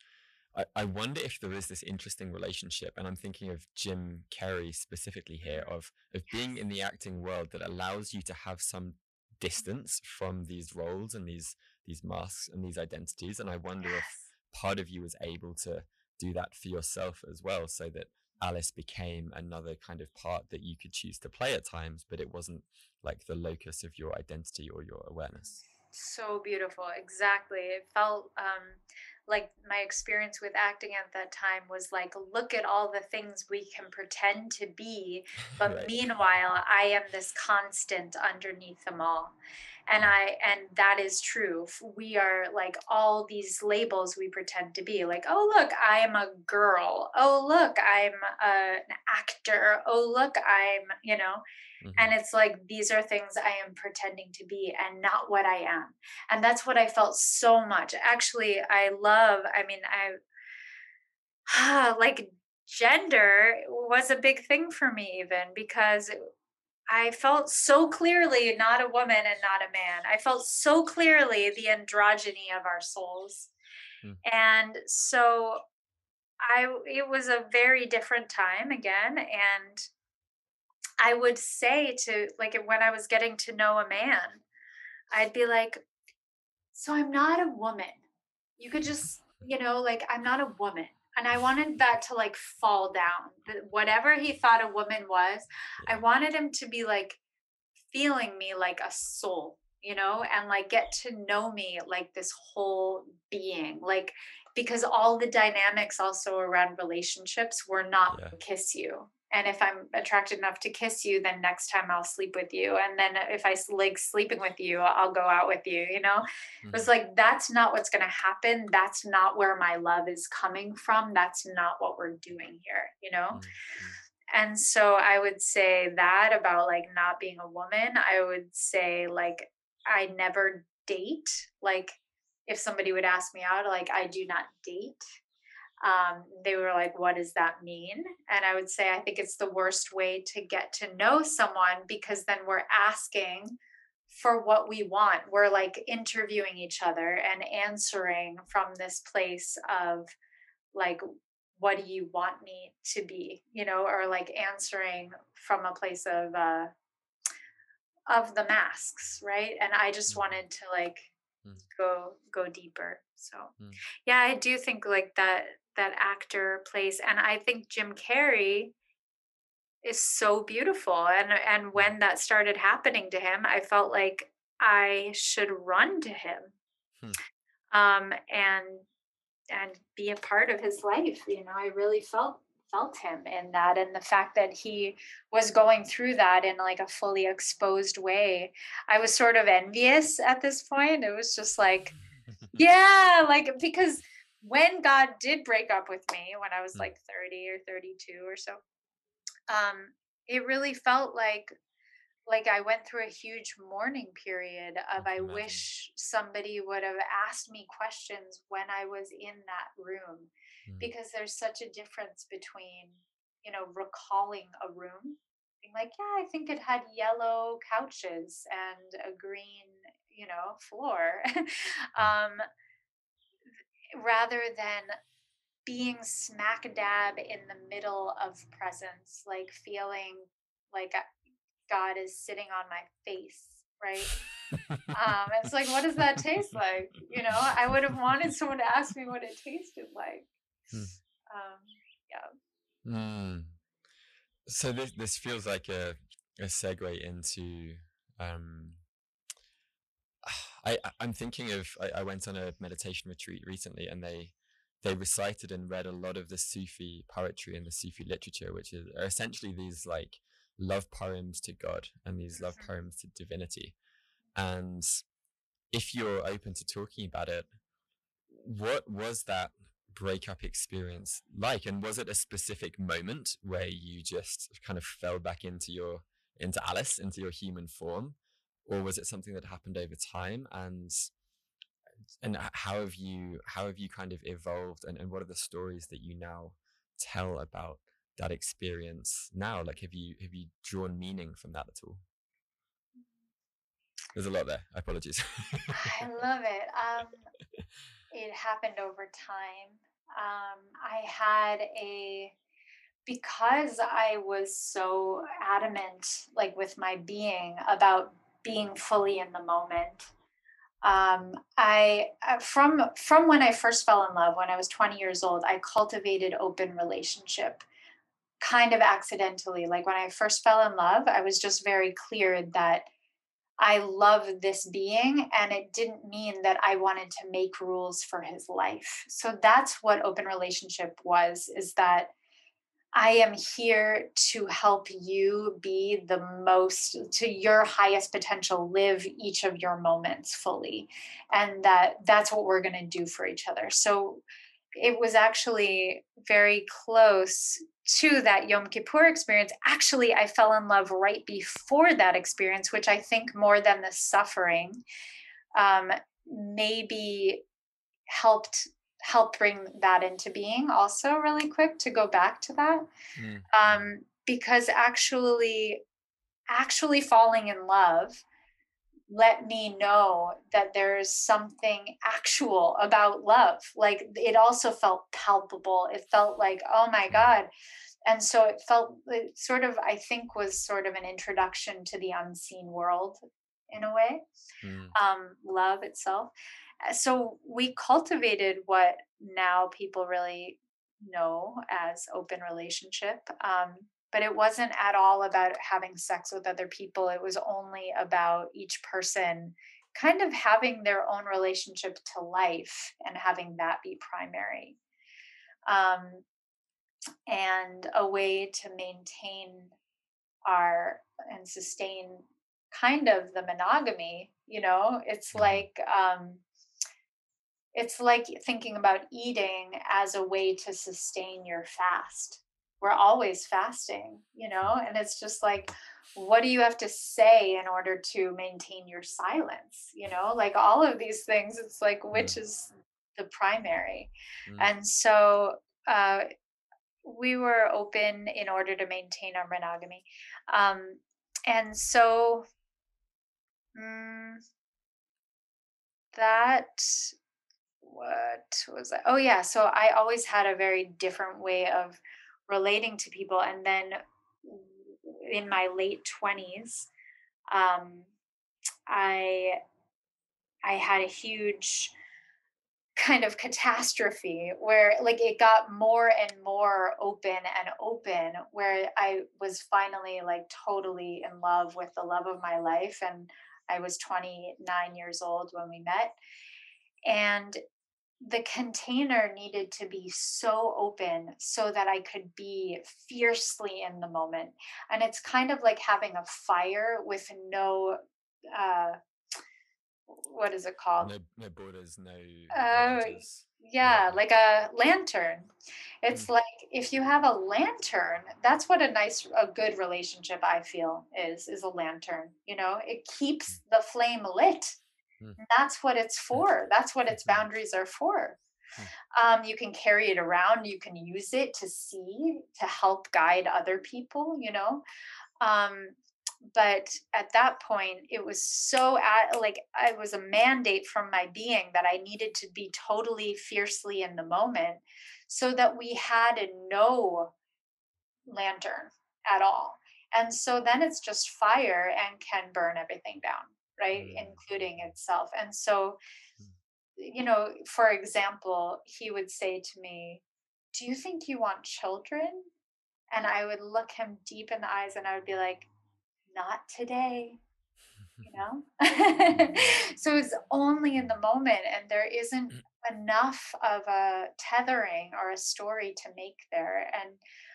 I, I wonder if there is this interesting relationship, and I'm thinking of Jim Carrey specifically here, of of being in the acting world that allows you to have some distance from these roles and these these masks and these identities. And I wonder yes. if part of you was able to do that for yourself as well, so that Alice became another kind of part that you could choose to play at times, but it wasn't like the locus of your identity or your awareness. So beautiful. Exactly. It felt um, like my experience with acting at that time was like look at all the things we can pretend to be but right. meanwhile i am this constant underneath them all and i and that is true we are like all these labels we pretend to be like oh look i'm a girl oh look i'm a, an actor oh look i'm you know mm-hmm. and it's like these are things i am pretending to be and not what i am and that's what i felt so much actually i love i mean i like gender was a big thing for me even because I felt so clearly not a woman and not a man. I felt so clearly the androgyny of our souls. Hmm. And so I it was a very different time again and I would say to like when I was getting to know a man, I'd be like so I'm not a woman. You could just, you know, like I'm not a woman and I wanted that to like fall down. Whatever he thought a woman was, I wanted him to be like feeling me like a soul, you know, and like get to know me like this whole being. Like because all the dynamics also around relationships were not yeah. kiss you and if i'm attracted enough to kiss you then next time i'll sleep with you. And then if i like sleeping with you i'll go out with you you know? Mm-hmm. it was like that's not what's going to happen. That's not where my love is coming from. That's not what we're doing here you know? Mm-hmm. and so i would say that about like not being a woman. I would say like i never date. Like if somebody would ask me out like i do not date um, they were like, What does that mean? And I would say, I think it's the worst way to get to know someone because then we're asking for what we want. We're like interviewing each other and answering from this place of like, what do you want me to be you know or like answering from a place of uh of the masks right and i just mm. wanted to like mm. go go deeper so mm. yeah i do think like that that actor plays and i think jim carrey is so beautiful and and when that started happening to him i felt like i should run to him hmm. um and and be a part of his life you know i really felt felt him in that and the fact that he was going through that in like a fully exposed way i was sort of envious at this point it was just like yeah like because when God did break up with me when I was mm. like 30 or 32 or so, um, it really felt like like I went through a huge mourning period of I wish somebody would have asked me questions when I was in that room mm. because there's such a difference between you know recalling a room being like yeah I think it had yellow couches and a green you know floor mm. um rather than being smack dab in the middle of presence, like feeling like God is sitting on my face, right? um, it's like, what does that taste like? You know, I would have wanted someone to ask me what it tasted like. Hmm. Um, yeah. Mm. So this this feels like a a segue into um, I I'm thinking of I, I went on a meditation retreat recently and they they recited and read a lot of the Sufi poetry and the Sufi literature, which is are essentially these like love poems to God and these love mm-hmm. poems to divinity. And if you're open to talking about it, what was that breakup experience like? And was it a specific moment where you just kind of fell back into your into Alice, into your human form? Or was it something that happened over time? And and how have you how have you kind of evolved and, and what are the stories that you now tell about that experience now? Like have you have you drawn meaning from that at all? There's a lot there. Apologies. I love it. Um, it happened over time. Um, I had a because I was so adamant, like with my being, about being fully in the moment. Um, I uh, from from when I first fell in love, when I was 20 years old, I cultivated open relationship, kind of accidentally. Like when I first fell in love, I was just very clear that I love this being, and it didn't mean that I wanted to make rules for his life. So that's what open relationship was: is that I am here to help you be the most to your highest potential, live each of your moments fully. And that that's what we're going to do for each other. So it was actually very close to that Yom Kippur experience. Actually, I fell in love right before that experience, which I think more than the suffering um, maybe helped help bring that into being also really quick to go back to that mm. um, because actually actually falling in love let me know that there's something actual about love like it also felt palpable it felt like oh my mm. god and so it felt it sort of i think was sort of an introduction to the unseen world in a way mm. um, love itself so we cultivated what now people really know as open relationship um, but it wasn't at all about having sex with other people it was only about each person kind of having their own relationship to life and having that be primary um, and a way to maintain our and sustain kind of the monogamy you know it's mm-hmm. like um, it's like thinking about eating as a way to sustain your fast. We're always fasting, you know, and it's just like, what do you have to say in order to maintain your silence? You know, like all of these things, it's like, which is the primary? Mm. And so, uh, we were open in order to maintain our monogamy. Um, and so, mm, that what was that? Oh, yeah. So I always had a very different way of relating to people. And then in my late 20s, um, I I had a huge kind of catastrophe where like it got more and more open and open where I was finally like totally in love with the love of my life and I was 29 years old when we met and the container needed to be so open so that I could be fiercely in the moment. And it's kind of like having a fire with no uh what is it called? No, no borders, no. Uh, yeah, like a lantern. It's mm. like if you have a lantern, that's what a nice, a good relationship I feel is, is a lantern. You know, it keeps mm. the flame lit Mm. That's what it's for. That's what its boundaries are for. Mm. Um, you can carry it around. You can use it to see, to help guide other people, you know. Um, but at that point, it was so at, like it was a mandate from my being that I needed to be totally fiercely in the moment so that we had a no lantern at all and so then it's just fire and can burn everything down right Mm. including itself and so Mm. you know for example he would say to me do you think you want children and i would look him deep in the eyes and i would be like not today you know so it's only in the moment and there isn't enough of a tethering or a story to make there and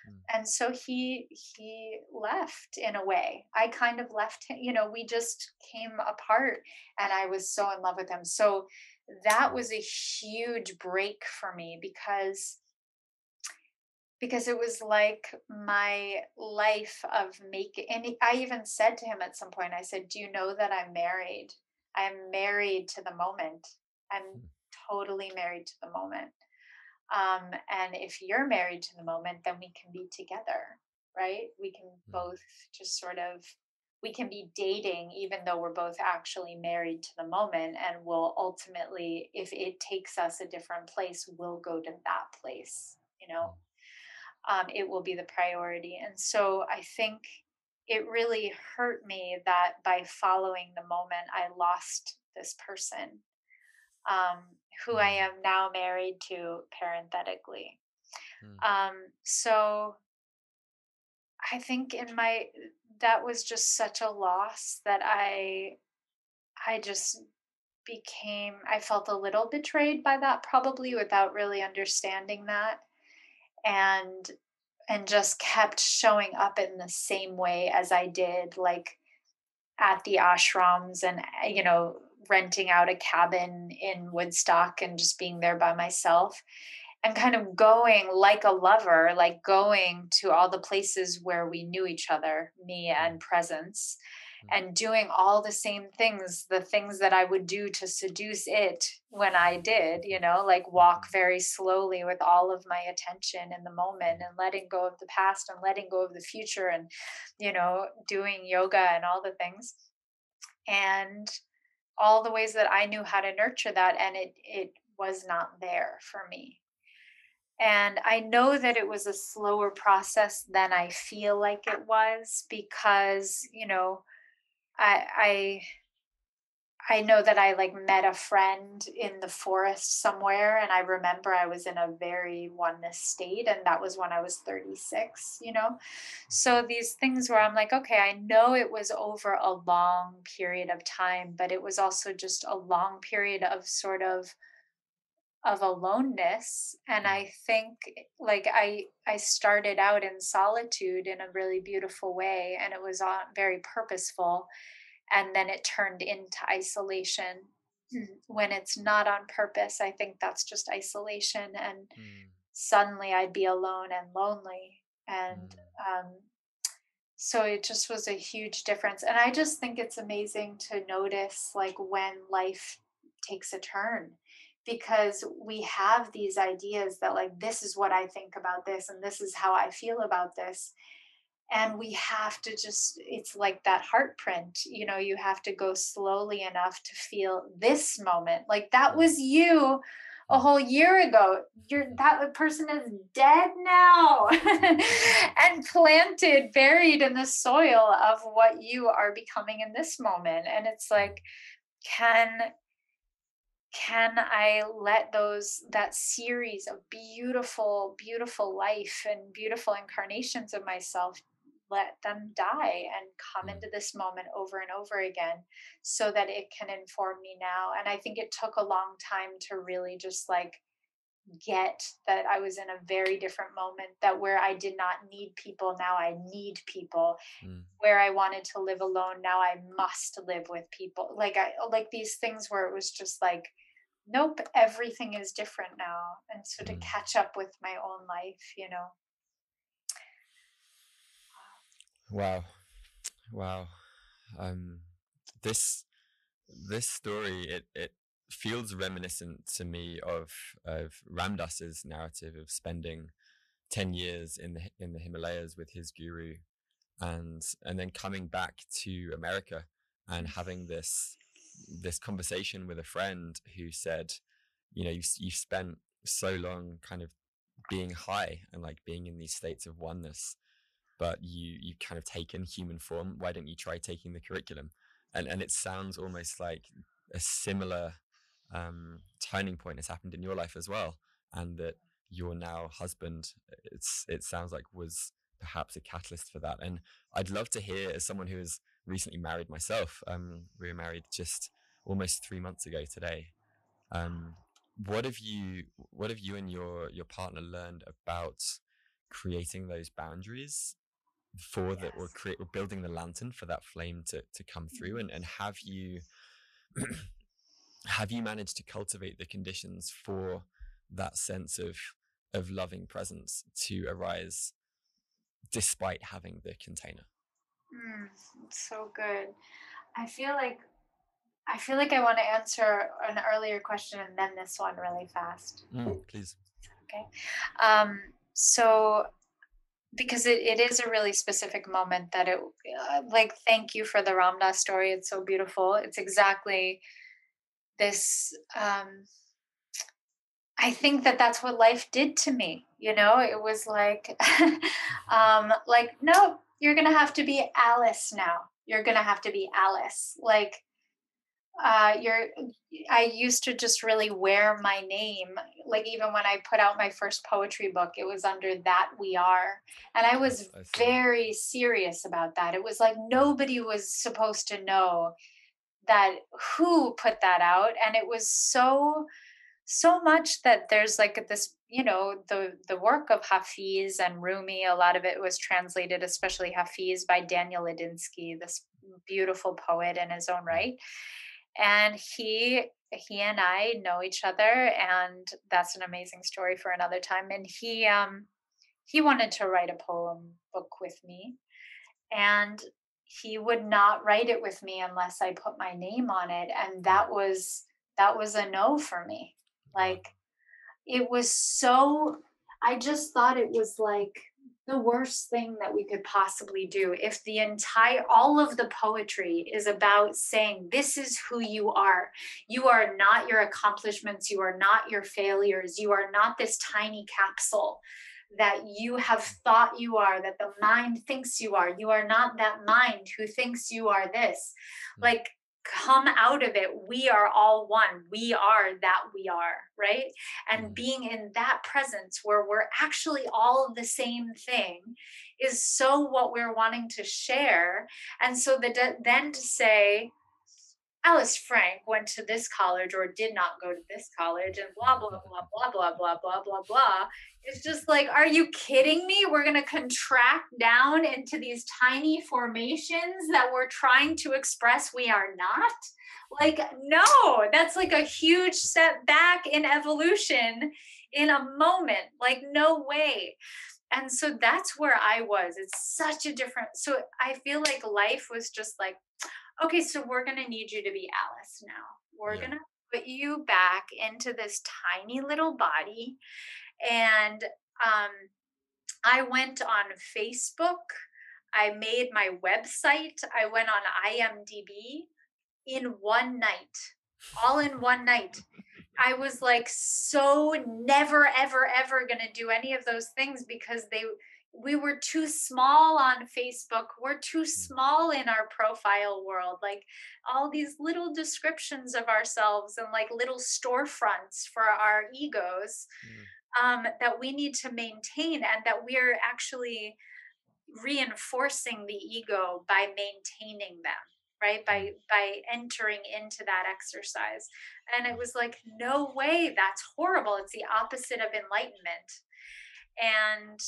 Mm. and so he he left in a way. I kind of left him you know we just came apart and i was so in love with him. So that was a huge break for me because because it was like my life of making and i even said to him at some point i said do you know that i'm married? I'm married to the moment. I'm Hmm. totally married to the moment um, and if you're married to the moment then we can be together right? We can Mm. both just sort of we can be dating even though we're both actually married to the moment and we'll ultimately if it takes us a different place we'll go to that place you know? Um, it will be the priority and so i think it really hurt me that by following the moment i lost this person. Um, who i Mm. am now married to parenthetically Mm. um, so i think in my that was just such a loss that i i just became i felt a little betrayed by that probably without really understanding that and and just kept showing up in the same way as i did like at the ashrams and uh, you know renting out a cabin in woodstock and just being there by myself and kind of going like a lover like going to all the places where we knew each other me and presence Mm. and doing all the same things the things that i would do to seduce it when i did you know like walk very slowly with all of my attention in the moment and letting go of the past and letting go of the future and you know doing yoga and all the things. And all the ways that i knew how to nurture that and it it was not there for me. And I know that it was a slower process than I feel like it was because, you know, I I I know that I like met a friend in the forest somewhere and I remember I was in a very oneness state and that was when I was 36, you know. So these things where I'm like, okay, I know it was over a long period of time, but it was also just a long period of sort of of aloneness and i think like i i started out in solitude in a really beautiful way and it was uh, very purposeful and then it turned into isolation when it's not on purpose i think that's just isolation and Mm. suddenly i'd be alone and lonely and Mm. um so it just was a huge difference and i just think it's amazing to notice like when life takes a turn because we have these ideas that like this is what i think about this and this is how i feel about this and we have to just it's like that heart print you know you have to go slowly enough to feel this moment like that mm. was you a mm. whole year ago you're that person is dead now and planted buried in the soil of what you are becoming in this moment and it's mm. like can can i let those that series of beautiful beautiful life and beautiful incarnations of myself let them die and come Mm. into this moment over and over again so that it can inform me now and i think it took a long time to really just like get that i was in a very different moment that where i did not need people now i need people Mm. where I wanted to live alone, now I must live with people. Like I like these things where it was just like, nope, everything is different now. And so to Mm. catch up with my own life, you know. Wow. Wow. Um this this story it it feels reminiscent to me of of Ram Dass's narrative of spending 10 years in the in the Himalayas with his guru and and then coming back to America and having this this conversation with a friend who said you know you you spent so long kind of being high and like being in these states of oneness but you you kind of taken human form. Why don't you try taking the curriculum? And and it sounds almost like a similar um, turning point has happened in your life as well, and that your now husband, it's it sounds like was perhaps a catalyst for that. And I'd love to hear, as someone who has recently married myself, um, we were married just almost three months ago today. Um, what have you what have you and your your partner learned about creating those boundaries for yes. the or create or building the lantern for that flame to to come through and and have you have you managed to cultivate the conditions for that sense of of loving presence to arise despite having the container? Mm, so good. I feel like i feel like i want to answer an earlier question and then this one really fast. Mm, please. Okay. Um so because it, it is a really specific moment that it uh, like thank you for the Ram Dass story it's so beautiful it's exactly this um i think that that's what life did to me you know it was like um like no you're gonna have to be alice now you're gonna have to be alice like uh you're i used to just really wear my name like even when i put out my first poetry book it was under that we are and i was I very serious about that it was like nobody was supposed to know that who put that out and it was so so much that there's like this you know the the work of hafiz and rumi a lot of it was translated especially hafiz by daniel ladinsky this beautiful poet in his own right and he he and i know each other and that's an amazing story for another time and he um he wanted to write a poem book with me and he would not write it with me unless I put my name on it. And that was that was a no for me. Like it was so I just thought it was like the worst thing that we could possibly do if the entire all of the poetry is about saying this is who you are you are not your accomplishments you are not your failures you are not this tiny capsule that you have thought you are, that the mind thinks you are. You are not that mind who thinks you are this. Hmm. Like, come out of it. We are all one. We are that we are, right? And hmm. being in that presence where we're actually all the same thing is so what we're wanting to share. And so that then to say, Alice Frank went to this college or did not go to this college and blah, blah, blah, blah, blah, blah, blah, blah, blah. It's just like, are you kidding me? We're going to contract down into these tiny formations that we're trying to express we are not? Like, no, that's like a huge setback in evolution in a moment. Like, no way. And so that's where I was. It's such a different. So I feel like life was just like, okay, so we're going to need you to be Alice now. We're yeah. going to put you back into this tiny little body. And um, I went on Facebook. I made my website. I went on IMDb in one night, all in one night. I was like so never, ever, ever going to do any of those things because they we were too small on Facebook. We're too mm. small in our profile world. Like all these little descriptions of ourselves and like little storefronts for our egos mm. um, that we need to maintain, and that we're actually reinforcing the ego by maintaining them right by mm. by entering into that exercise and it was like no way that's horrible it's the opposite of enlightenment and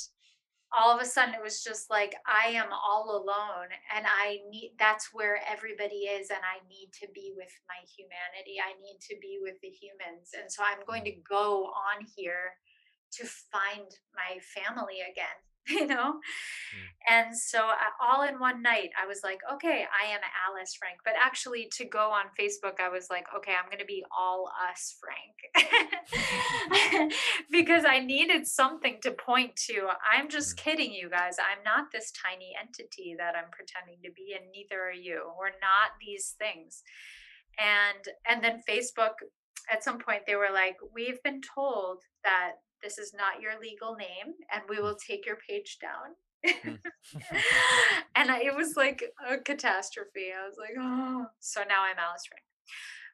all of a sudden it was just like i am all alone and i need that's where everybody is and i need to be with my humanity. I need to be with the humans and so i'm going to mm. go on here to find my family again you know? Mm. And so uh, all in one night, I was like, okay, I am Alice Frank. But actually, to go on Facebook, I was like, okay, I'm going to be all us Frank. because I needed something to point to. I'm just mm. kidding you guys. I'm not this tiny entity that I'm pretending to be, and neither are you. We're not these things. And and then Facebook at some point they were like, we've been told that this is not your legal name and we will take your page down Hmm. and I, it was like a catastrophe. I was like, oh, so now I'm Alice Frank.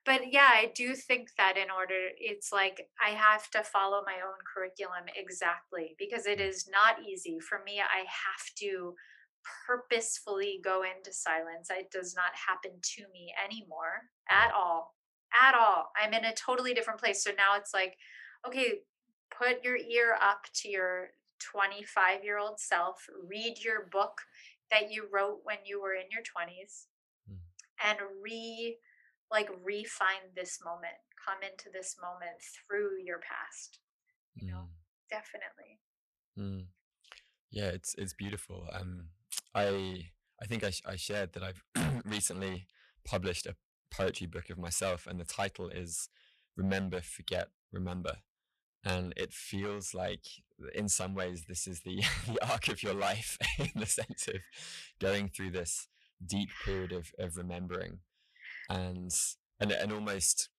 But yeah, I do think that in order, it's like I have to follow my own curriculum exactly because it is not easy. For me, I have to purposefully go into silence. It does not happen to me anymore at all. At all. I'm in a totally different place. So now it's like, okay, put your ear up to your 25 year old self, read your book that you wrote when you were in your 20s, mm. and re like refine this moment, come into this moment through your past. You know, mm. definitely. Mm. Yeah, it's it's beautiful. Um, I I think I, sh- I shared that I've recently published a poetry book of myself, and the title is "Remember, Forget, Remember." And it feels like in some ways this is the, the arc of your life in the sense of going through this deep period of, of remembering and, and and almost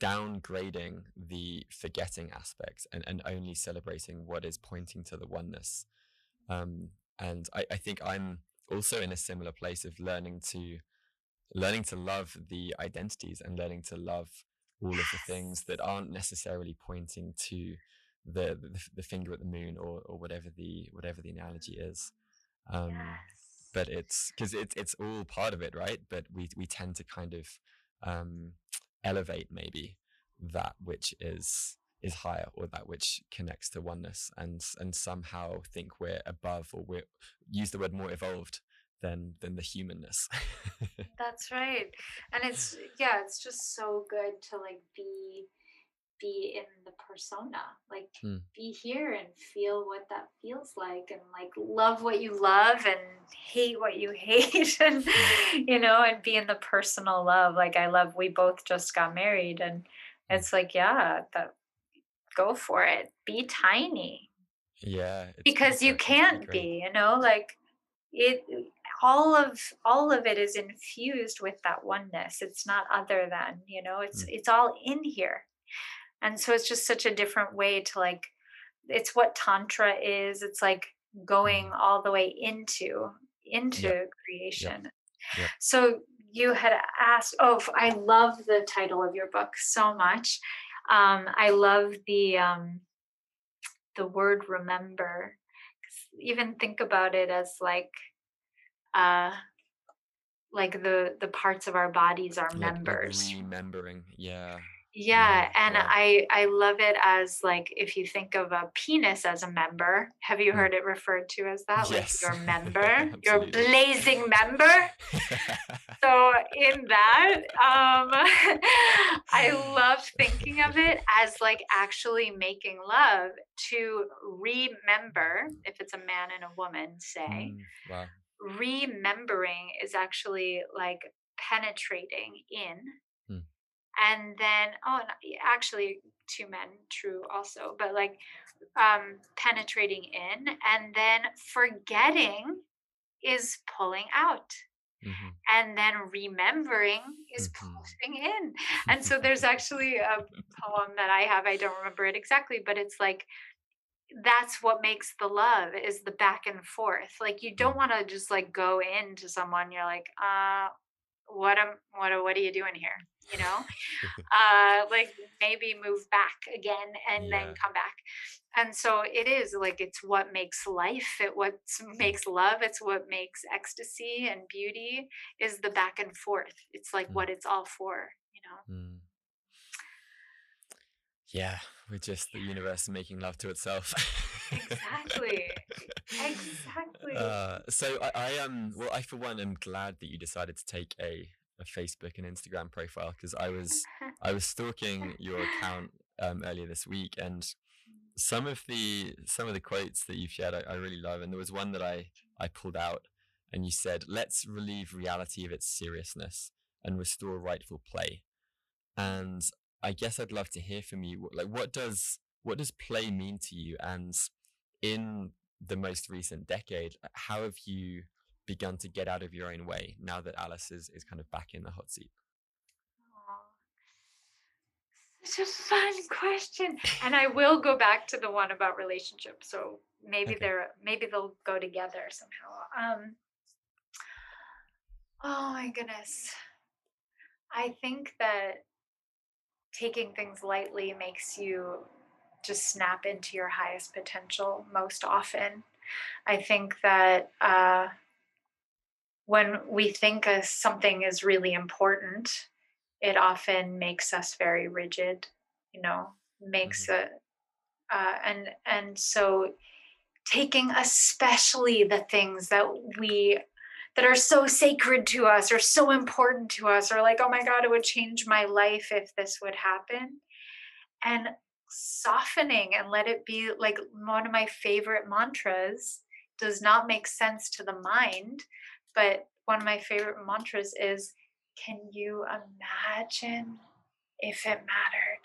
downgrading the forgetting aspect and, and only celebrating what is pointing to the oneness. Um, and I, I think i'm also in a similar place of learning to learning to love the identities and learning to love all of the things that aren't necessarily pointing to the the, the finger at the moon or or whatever the whatever the analogy is. Um, yes. But it's because it's it's all part of it, right? But we we tend to kind of um, elevate maybe that which is is higher or that which connects to oneness and and somehow think we're above or we're use the word more evolved than than the humanness that's right and it's yeah it's just so good to like be be in the persona like hmm. be here and feel what that feels like and like love what you love and hate what you hate and hmm. you know and be in the personal love like i love we both just got married and hmm. it's like yeah that go for it be tiny yeah because you can't be you know like it all of all of it is infused with that oneness it's not other than you know it's mm. it's all in here and so it's just such a different way to like it's what tantra is it's like going mm. all the way into into yep. creation yep. Yep. so you had asked oh i love the title of your book so much um, i love the um, the word remember even think about it as like uh like the the parts of our bodies are like, members like remembering yeah yeah, and yeah. I I love it as like if you think of a penis as a member, have you mm. heard it referred to as that? Yes. Like your member, your blazing member. so in that, um I love thinking of it as like actually making love to remember if it's a man and a woman, say. Mm, wow. Remembering is actually like penetrating in and then oh actually two men true also but like um penetrating in and then forgetting is pulling out mm-hmm. and then remembering is mm-hmm. pulling in and so there's actually a poem that i have i don't remember it exactly but it's like that's what makes the love is the back and forth like you don't want to just like go into someone you're like uh what am what what are you doing here you know uh like maybe move back again and yeah. then come back and so it is like it's what makes life it what makes love it's what makes ecstasy and beauty is the back and forth it's like mm. what it's all for you know mm. yeah we're just the universe making love to itself. Exactly. Exactly. Uh, so I, I am well i for one am glad that you decided to take a a facebook and instagram profile because i was i was stalking your account um, earlier this week and some of the some of the quotes that you've shared I, I really love and there was one that i i pulled out and you said let's relieve reality of its seriousness and restore rightful play. And I guess I'd love to hear from you. Like, what does what does play mean to you? And in the most recent decade, how have you begun to get out of your own way now that Alice is, is kind of back in the hot seat? Such a fun question. And I will go back to the one about relationships. So maybe Okay. they're maybe they'll go together somehow. Um, oh my goodness. I think that taking things lightly makes you just snap into your highest potential most often. I think that uh, when we think something is really important, it often makes us very rigid, you know, makes it, uh, and and so taking especially the things that we that are so sacred to us or so important to us or like oh my god it would change my life if this would happen. And softening and let it be like one of my favorite mantras does not make sense to the mind but one of my favorite mantras is can you imagine if it mattered?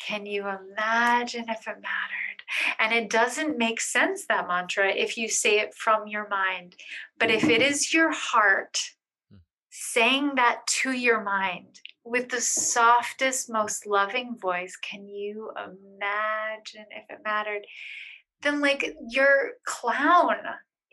Can you imagine if it mattered and it doesn't make sense that mantra if you say it from your mind but if it is your heart Hmm. saying that to your mind with the softest, most loving voice, can you imagine if it mattered? Then, like, your clown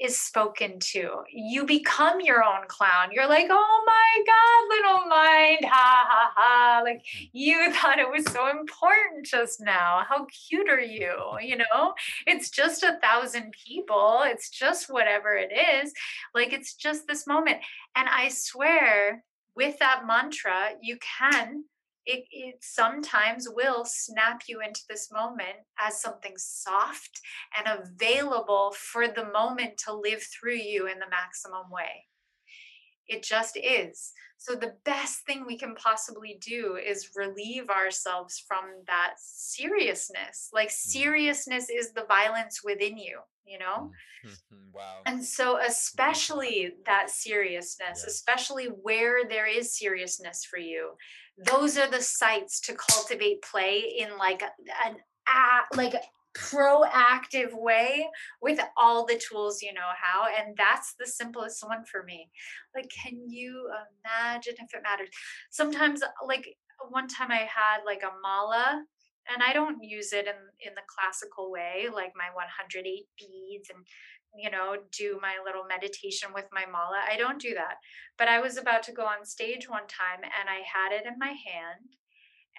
is spoken to. You become your own clown. You're like, oh my God, little mind, ha ha ha. Like, hmm. you thought it was so important just now. How cute are you? You know, it's just a thousand people, it's just whatever it is. Like, it's just this moment. And I swear, with that mantra, you can, it, it sometimes will snap you into this moment as something soft and available for the moment to live through you in the maximum way. It just is. So, the best thing we can possibly do is relieve ourselves from that seriousness. Like, mm-hmm. seriousness is the violence within you, you know? Mm-hmm, wow. And so, mm-hmm. especially that seriousness, Yes. especially where there is seriousness for you, those are the sites to cultivate play in like an like proactive way with all the tools you know how. And that's the simplest one for me. Like, can you imagine if it mattered? Sometimes, like one time, I had like a mala. And I don't use it in, in the classical way, like my 108 beads and you know, do my little meditation with my mala. I don't do that. But I was about to go on stage one time and I had it in my hand.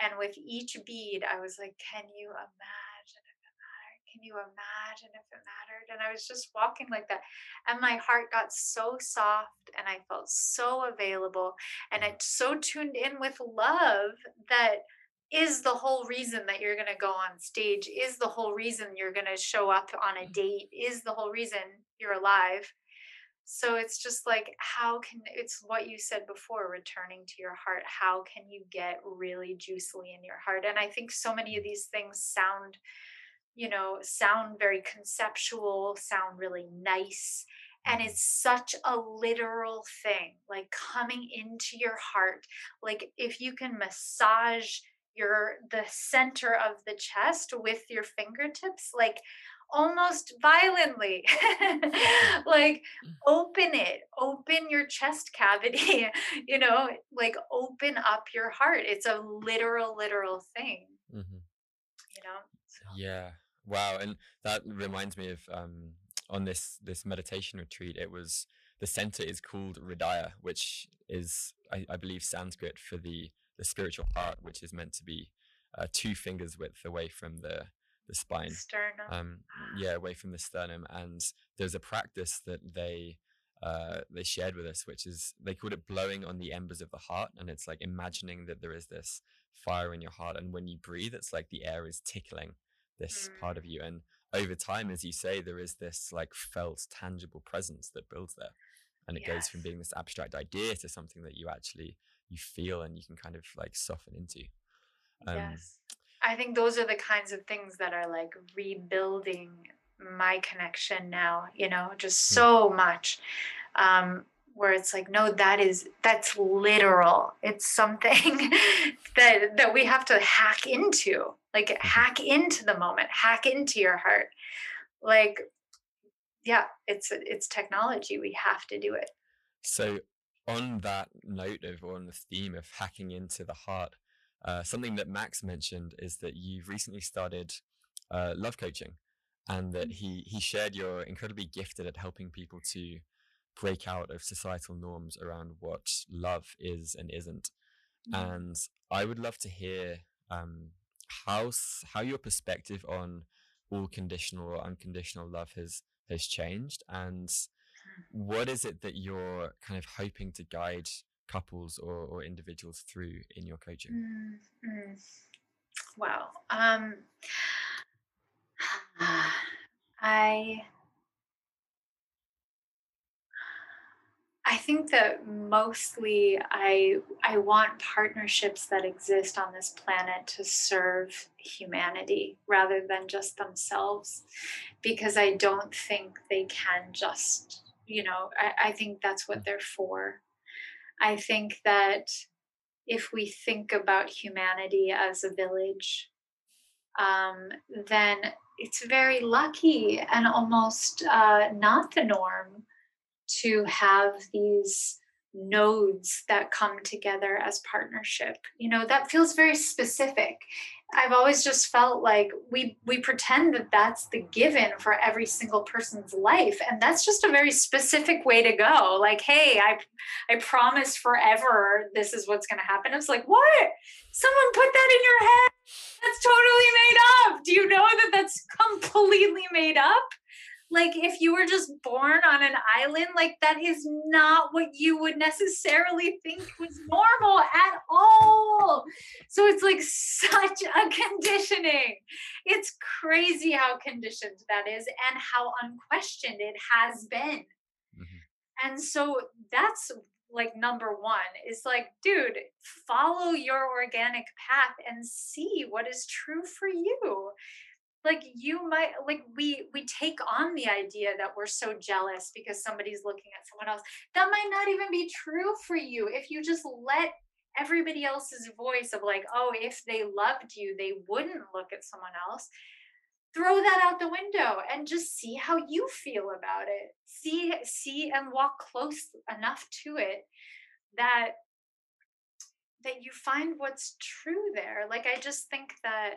And with each bead, I was like, Can you imagine? Can you imagine if it mattered? And I was just walking like that. And my heart got so soft and I felt so available. And it so tuned in with love that is the whole reason that you're going to go on stage is the whole reason you're going to show up on a mm-hmm. date is the whole reason you're alive so it's just like how can it's what you said before returning to your heart how can you get really juicily in your heart and i think so many of these things sound you know sound very conceptual sound really nice and it's such a literal thing like coming into your heart like if you can massage your the center of the chest with your fingertips like almost violently like open it open your chest cavity you know like open up your heart. It's a literal literal thing hmm you know? So, Yeah. Wow. And that reminds me of um on this this meditation retreat, it was the center is called Hridaya, which is I, I believe Sanskrit for the the spiritual heart, which is meant to be uh, two fingers width away from the the spine. sternum Um, yeah, away from the sternum. And there's a practice that they uh, they shared with us, which is they called it blowing on the embers of the heart, and it's like imagining that there is this fire in your heart, and when you breathe, it's like the air is tickling this part of you, and over time, as you say, there is this like felt, tangible presence that builds there, and it goes from being this abstract idea to something that you actually you feel and you can kind of like soften into. Um, yes i think those are the kinds of things that are like rebuilding my connection now you know just Hmm. so much um where it's like no that is that's literal it's something that that we have to hack into like Mm-hmm. hack into the moment hack into your heart like yeah it's it's technology we have to do it So, on that note of, or on the theme of hacking into the heart, uh, something that Max mentioned is that you've recently started uh, love coaching. and that he he shared you're incredibly gifted at helping people to break out of societal norms around what love is and isn't. Mm. And I would love to hear um, how how your perspective on all conditional or unconditional love has has changed, and what is it that you're kind of hoping to guide couples or, or individuals through in your coaching? Mm-hmm. Wow. Um, I I think that mostly I I want partnerships that exist on this planet to serve humanity rather than just themselves because I don't think they can just you know I, I think that's what they're for. I think that if we think about humanity as a village, um, then it's very lucky and almost uh, not the norm to have these nodes that come together as partnership. You know that feels very specific. I've always just felt like we we pretend that that's the given for every single person's life and that's just a very specific way to go. Like hey i i promise forever this is what's going to happen it's like what? Someone put that in your head? That's totally made up. Do you know that that's completely made up like if you were just born on an island like that is not what you would necessarily think was normal at all. So it's like such a conditioning. It's crazy how conditioned that is and how unquestioned it has been. Mm-hmm. and so that's like number one is like dude follow your organic path and see what is true for you like you might like we we take on the idea that we're so jealous because somebody's looking at someone else. That might not even be true for you. If you just let everybody else's voice of like oh if they loved you they wouldn't look at someone else throw that out the window and just see how you feel about it. See see and walk close enough to it that that you find what's true there. Like i just think that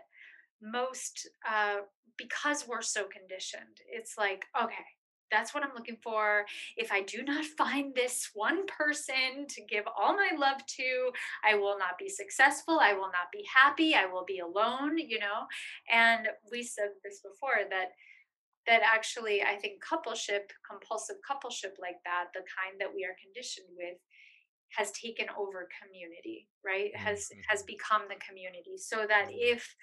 most uh, because we're so conditioned it's like okay that's what i'm looking for. If i do not find this one person to give all my love to i will not be successful i will not be happy i will be alone you know? And we said this before that that actually i think coupleship compulsive coupleship like that the kind that we are conditioned with has taken over community right? Mm-hmm. has has become the community so that if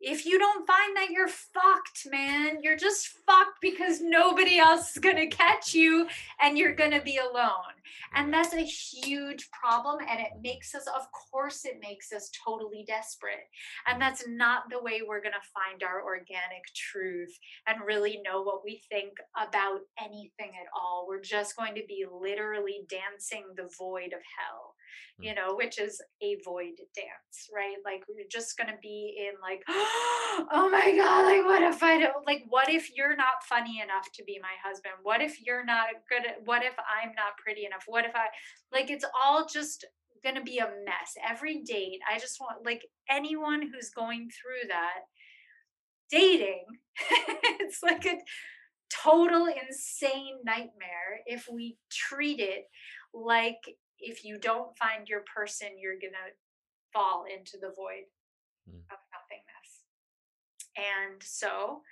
if you don't find that you're fucked, man, you're just fucked because nobody else is going to catch you and you're going to be alone. And that's a huge problem. And it makes us, of course, it makes us totally desperate. And that's not the way we're going to find our organic truth and really know what we think about anything at all. We're just going to be literally dancing the void of hell you mm. know, which is a void dance, right? Like we're just gonna be in like, oh my god, like what if I don't like what if you're not funny enough to be my husband? What if you're not good at what if I'm not pretty enough? What if I like it's all just gonna be a mess. Every date, I just want like anyone who's going through that dating, it's like a total insane nightmare if we treat it like if you don't find your person, you're going to fall into the void mm. of nothingness. And so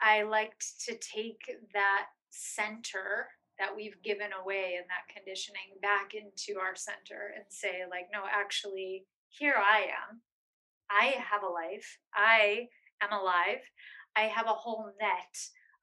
I liked to take that center that we've given away in that conditioning back into our center and say, like, no, actually, here I am. I have a life. I am alive. I have a whole net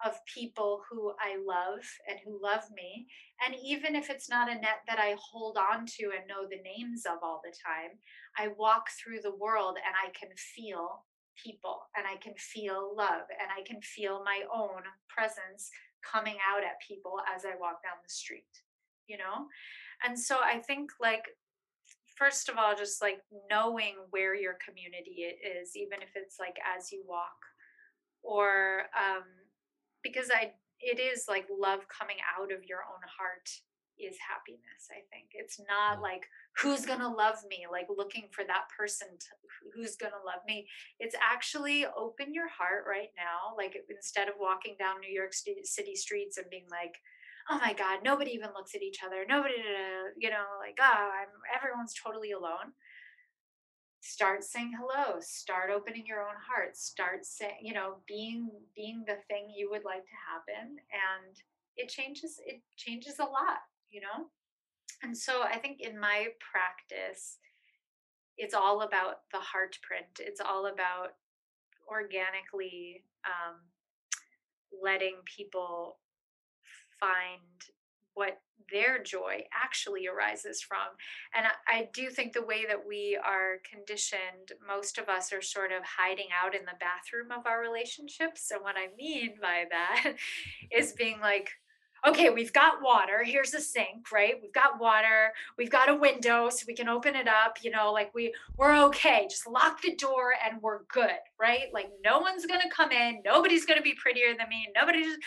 of people who I love and who love me. And even if it's not a net that I hold on to and know the names of all the time, I walk through the world and I can feel people and I can feel love and I can feel my own presence coming out at people as I walk down the street, you know? And so I think like first of all just like knowing where your community is even if it's like as you walk or um because I it is like love coming out of your own heart is happiness i think. It's not like who's going to love me? Like looking for that person to, who's going to love me. It's actually open your heart right now like instead of walking down new york city streets and being like oh my god nobody even looks at each other nobody you know like oh i'm everyone's totally alone start saying hello start opening your own heart start saying you know being being the thing you would like to happen and it changes it changes a lot you know? And so i think in my practice it's all about the heart print it's all about organically um, letting people find what their joy actually arises from. And I, I, do think the way that we are conditioned, most of us are sort of hiding out in the bathroom of our relationships. And what I mean by that is being like, okay, we've got water. Here's a sink, right? We've got water. We've got a window so we can open it up. You know, like we we're okay. Just lock the door and we're good, right? Like no one's gonna come in. Nobody's gonna be prettier than me. Nobody's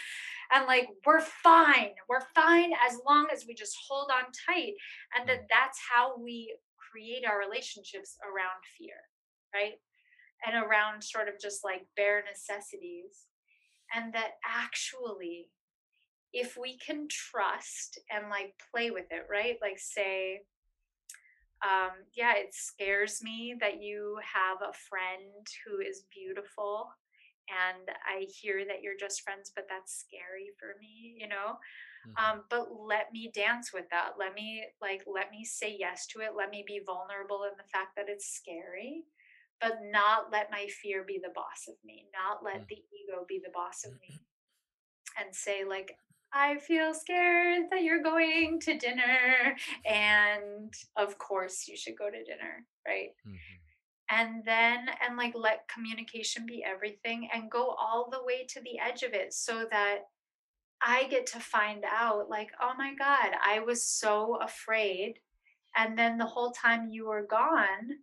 and like we're fine. We're fine as long as we just hold on tight. And that that's how we create our relationships around fear, right? And around sort of just like bare necessities. And that actually if we can trust and like play with it, right? Like say, um, yeah, it scares me that you have a friend who is beautiful and I hear that you're just friends, but that's scary for me, you know? Mm-hmm. Um, but let me dance with that. Let me like let me say yes to it. Let me be vulnerable in the fact that it's scary, but not let my fear be the boss of me, not let mm-hmm. the ego be the boss of me. And say, like, I feel scared that you're going to dinner. And of course, you should go to dinner, right? Mm-hmm. And then, and like let communication be everything and go all the way to the edge of it so that I get to find out, like, oh my God, I was so afraid. And then the whole time you were gone,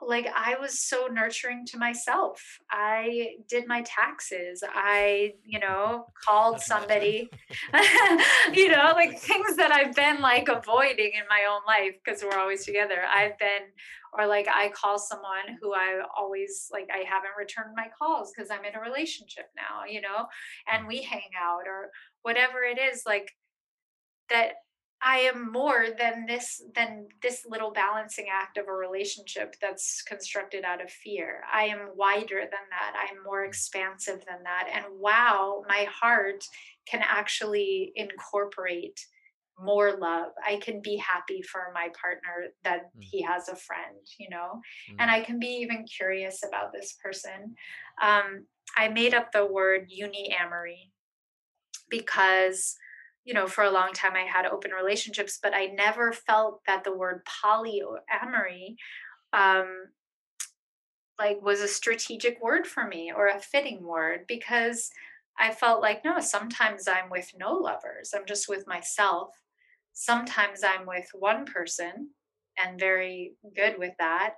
like I was so nurturing to myself. I did my taxes. I, you know, called somebody, you know, like things that I've been like avoiding in my own life because we're always together. I've been, or like I call someone who I always like, I haven't returned my calls because I'm in a relationship now, you know, and we hang out or whatever it is, like that I am more than this than this little balancing act of a relationship that's constructed out of fear. I am wider than that. I am more expansive than that. And wow, my heart can actually incorporate more love. I can be happy for my partner that mm. he has a friend, you know, mm. and I can be even curious about this person. Um, I made up the word uni uniamory because you know, for a long time I had open relationships, but I never felt that the word polyamory um, like was a strategic word for me or a fitting word because I felt like no, sometimes I'm with no lovers. I'm just with myself. Sometimes I'm with one person and very good with that.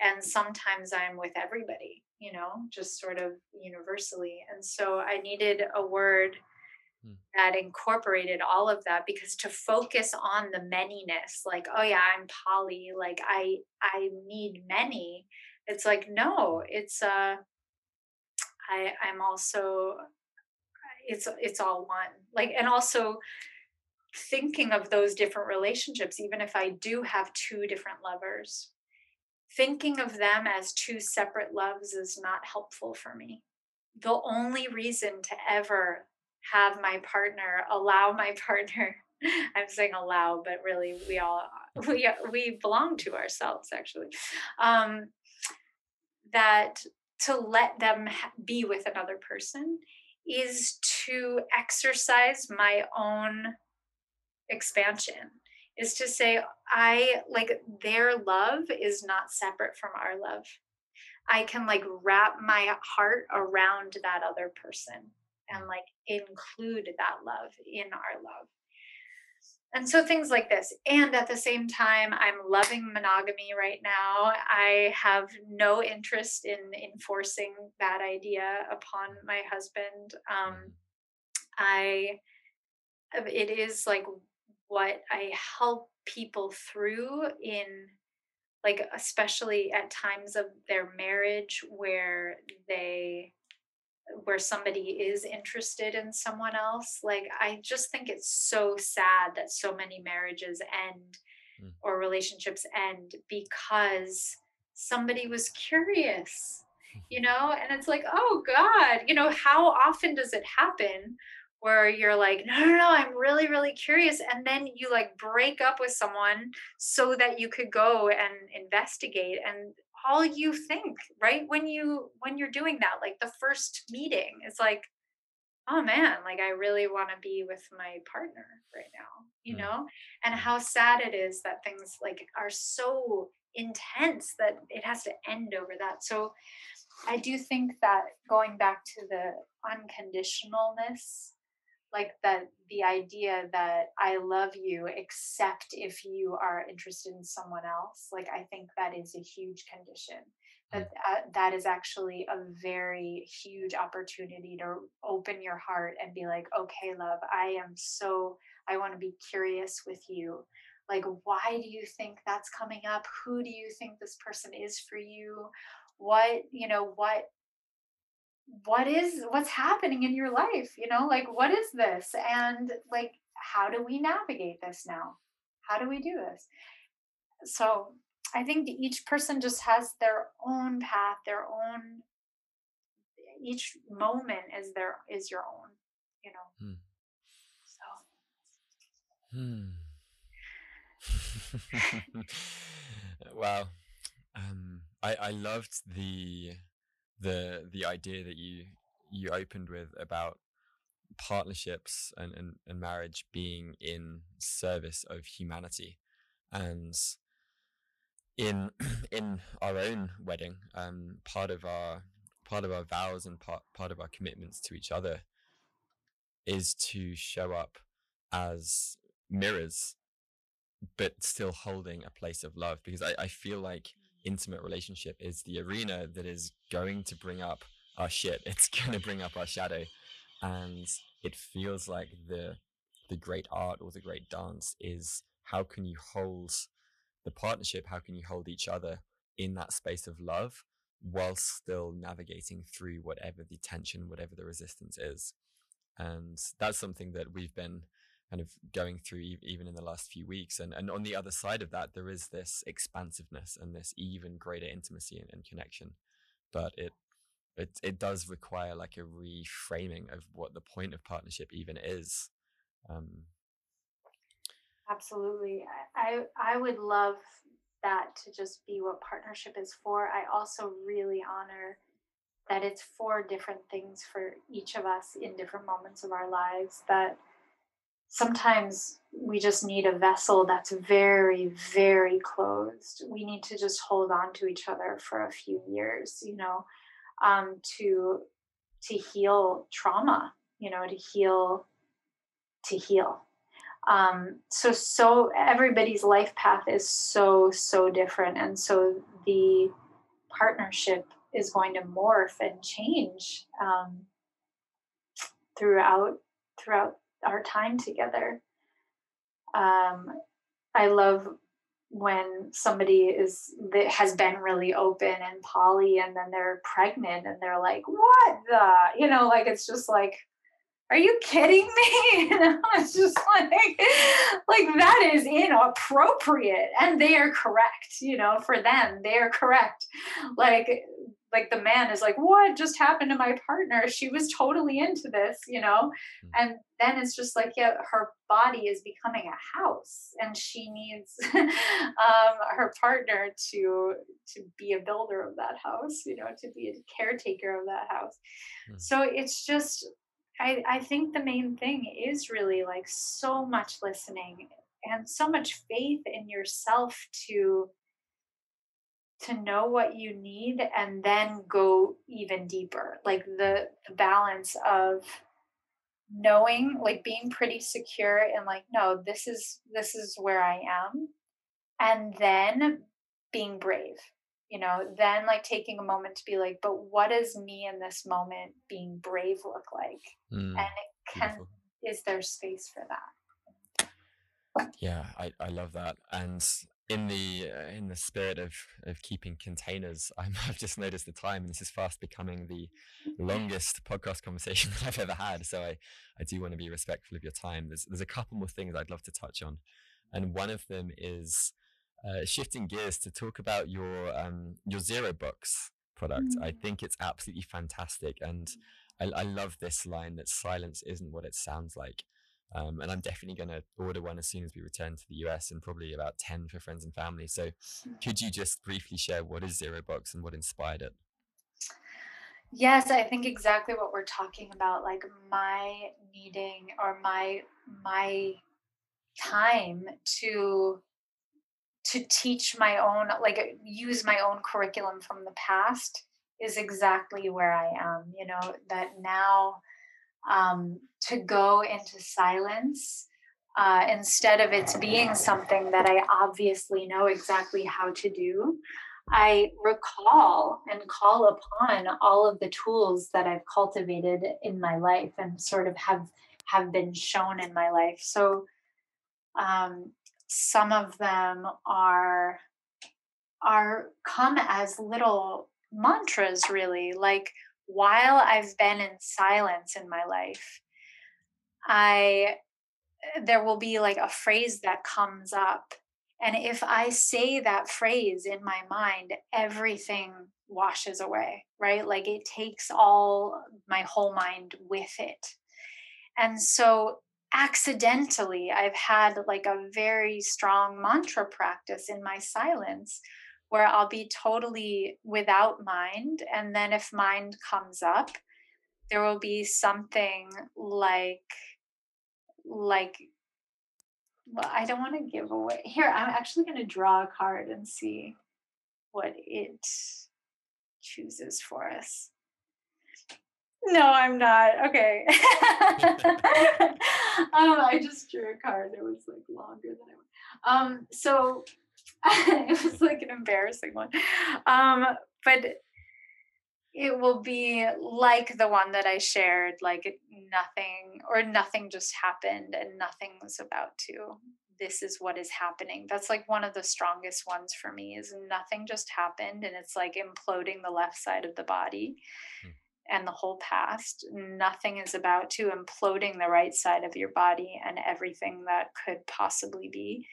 And sometimes I'm with everybody, you know, just sort of universally. And so I needed a word Hmm. that incorporated all of that because to focus on the manyness like oh yeah i'm poly like i i need many it's like no it's uh i i'm also it's it's all one. Like and also thinking of those different relationships even if i do have two different lovers thinking of them as two separate loves is not helpful for me. The only reason to ever have my partner allow my partner. I'm saying allow but really we all we we belong to ourselves actually. Um that to let them be with another person is to exercise my own expansion. Is to say i like their love is not separate from our love. I can like wrap my heart around that other person and like include that love in our love. And so things like this. And at the same time, I'm loving monogamy right now. I have no interest in enforcing that idea upon my husband. Um, I, it is like what I help people through in like especially at times of their marriage where they where somebody is interested in someone else like i just think it's so sad that so many marriages end mm. or relationships end because somebody was curious you know and it's like oh god you know how often does it happen where you're like no no no i'm really really curious and then you like break up with someone so that you could go and investigate and all you think right when you when you're doing that like the first meeting is like oh man like i really want to be with my partner right now you mm. know and how sad it is that things like are so intense that it has to end over that so i do think that going back to the unconditionalness like that the idea that i love you except if you are interested in someone else like i think that is a huge condition. That uh, that is actually a very huge opportunity to open your heart and be like okay love i am so i want to be curious with you. Like why do you think that's coming up? Who do you think this person is for you? What you know what what is what's happening in your life you know like what is this? And like how do we navigate this now? How do we do this? So i think each person just has their own path their own each moment is their is your own you know? Hmm. so. Hmm. Wow. Um i i loved the the the idea that you you opened with about partnerships and, and, and marriage being in service of humanity and in in our own wedding um part of our part of our vows and part part of our commitments to each other is to show up as mirrors but still holding a place of love because I, I feel like intimate relationship is the arena that is going to bring up our shit. It's going to bring up our shadow. And it feels like the, the great art or the great dance is how can you hold the partnership? How can you hold each other in that space of love while still navigating through whatever the tension, whatever the resistance is? And that's something that we've been kind of going through even in the last few weeks. And, and on the other side of that, there is this expansiveness and this even greater intimacy and, and connection. But it, it, it does require like a reframing of what the point of partnership even is. Um, Absolutely. I, I would love that to just be what partnership is for. I also really honor that it's for different things for each of us in different moments of our lives that sometimes we just need a vessel that's very very closed. We need to just hold on to each other for a few years you know um, to to heal trauma you know to heal to heal. Um, so so everybody's life path is so so different and so the partnership is going to morph and change um, throughout throughout our time together. Um, I love when somebody is that has been really open and poly and then they're pregnant and they're like what the? You know like it's just like are you kidding me? You know it's just like like that is inappropriate and they are correct you know for them they are correct. Like like the man is like what just happened to my partner she was totally into this you know mm-hmm. and then it's just like yeah her body is becoming a house and she needs um, her partner to to be a builder of that house you know to be a caretaker of that house mm-hmm. so it's just I, I think the main thing is really like so much listening and so much faith in yourself to to know what you need and then go even deeper. Like the, the balance of knowing like being pretty secure and like no this is this is where i am. And then being brave you know then like taking a moment to be like but what does me in this moment being brave look like? Mm, and can beautiful. is there space for that? Yeah I, I love that. And in the uh, in the spirit of of keeping containers, i have just noticed the time, and this is fast becoming the longest podcast conversation that I've ever had. So I I do want to be respectful of your time. There's there's a couple more things I'd love to touch on, and one of them is uh, shifting gears to talk about your um your zero box product. I mm. think it's absolutely fantastic, and I, I love this line that silence isn't what it sounds like. Um, and I'm definitely going to order one as soon as we return to the US and probably about 10 for friends and family. So, could you just briefly share what is Zero Box and what inspired it? Yes, I think exactly what we're talking about like my needing or my my time to to teach my own like use my own curriculum from the past is exactly where I am, you know, that now um, to go into silence uh, instead of it being something that I obviously know exactly how to do. I recall and call upon all of the tools that I've cultivated in my life and sort of have have been shown in my life. So um, some of them are are come as little mantras really like while I've been in silence in my life, I there will be like a phrase that comes up. And if I say that phrase in my mind, everything washes away, right? Like it takes all my whole mind with it. And so accidentally, I've had like a very strong mantra practice in my silence where I'll be totally without mind. And then if mind comes up, there will be something like, like, well, I don't want to give away. Here, I'm actually going to draw a card and see what it chooses for us. No, I'm not. Okay. um, I just drew a card. It was like longer than I. Um, so it was like an embarrassing one. Um, but it will be like the one that I shared, like nothing or nothing just happened and nothing was about to. This is what is happening. That's like one of the strongest ones for me is nothing just happened and it's like imploding the left side of the body. Hmm and the whole past. Nothing is about to imploding the right side of your body and everything that could possibly be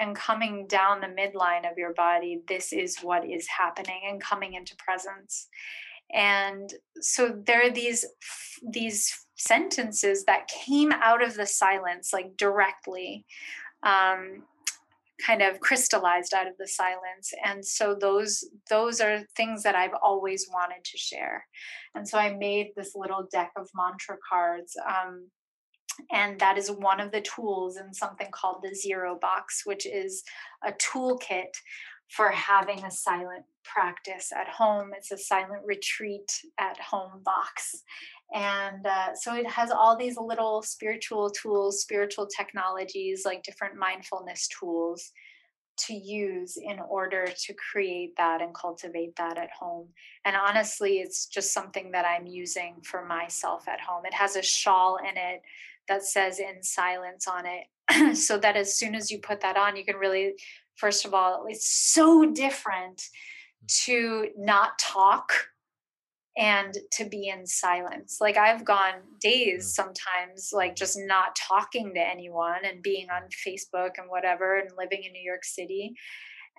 and coming down the midline of your body this is what is happening and coming into presence. And so there are these these sentences that came out of the silence like directly um, kind of crystallized out of the silence. And so those those are things that i've always wanted to share. And so i made this little deck of mantra cards um, and that is one of the tools in something called the Zero Box, which is a toolkit for having a silent practice at home. It's a silent retreat at home box. And uh, so it has all these little spiritual tools, spiritual technologies, like different mindfulness tools to use in order to create that and cultivate that at home. And honestly, it's just something that I'm using for myself at home. It has a shawl in it that says in silence on it. So that as soon as you put that on you can really first of all it's so different to not talk and to be in silence. Like i've gone days mm. sometimes like just not talking to anyone and being on facebook and whatever and living in new york city.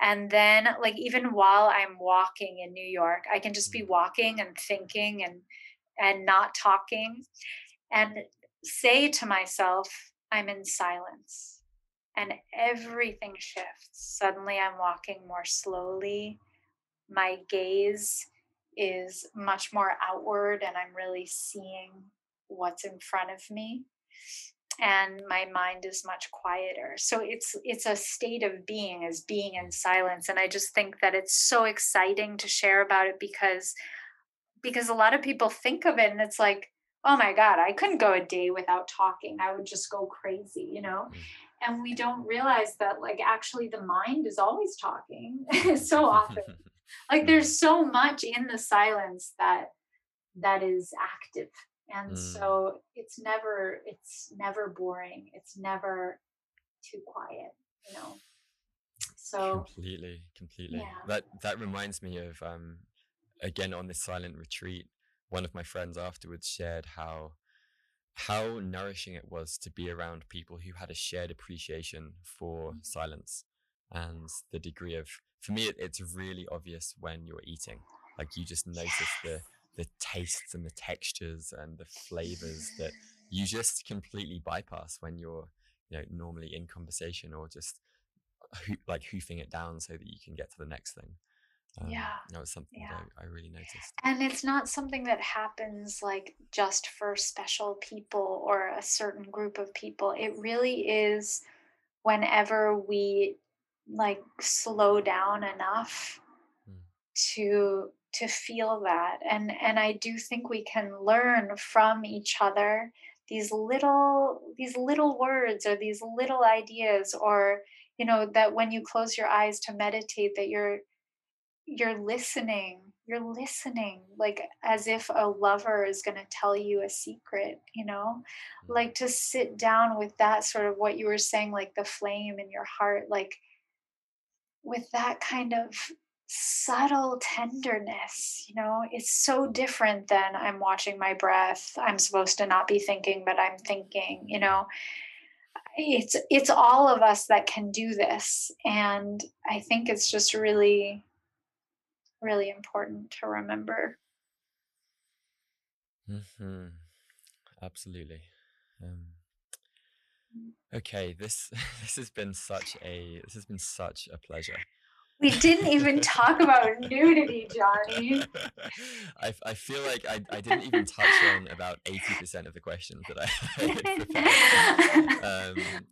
And then like even while i'm walking in new york i can just be mm. walking and thinking and and not talking. And say to myself, I'm in silence. And everything shifts. Suddenly, I'm walking more slowly. My gaze is much more outward, and I'm really seeing what's in front of me and my mind is much quieter so it's it's a state of being as being in silence and i just think that it's so exciting to share about it because because a lot of people think of it and it's like oh my god i couldn't go a day without talking i would just go crazy you know mm. and we don't realize that like actually the mind is always talking so often like there's so much in the silence that that is active and mm. so it's never it's never boring it's never too quiet you know So completely, completely. Yeah. That that reminds me of um again on this silent retreat, one of my friends afterwards shared how how nourishing it was to be around people who had a shared appreciation for Mm. silence and the degree of for me it, it's really obvious when you're eating. Like you just notice the the tastes and the textures and the flavors that you just completely bypass when you're you know normally in conversation or just hoo- like hoofing it down so that you can get to the next thing um, Yeah, that was something yeah. that I, I really noticed and it's not something that happens like just for special people or a certain group of people. It really is whenever we like slow down enough Mm. to to feel that and and I do think we can learn from each other these little these little words or these little ideas or you know that when you close your eyes to meditate that you're you're listening you're listening like as if a lover is going to tell you a secret you know? Mm. like to sit down with that sort of what you were saying like the flame in your heart like with that kind of subtle tenderness you know? It's so different than i'm watching my breath i'm supposed to not be thinking but i'm thinking you know? It's it's all of us that can do this and i think it's just really really important to remember hmm Absolutely. Um, okay, this this has been such a this has been such a pleasure. we didn't even talk about nudity Jonny I, I feel like I, I didn't even touch on about eighty percent of the questions that I had. Um,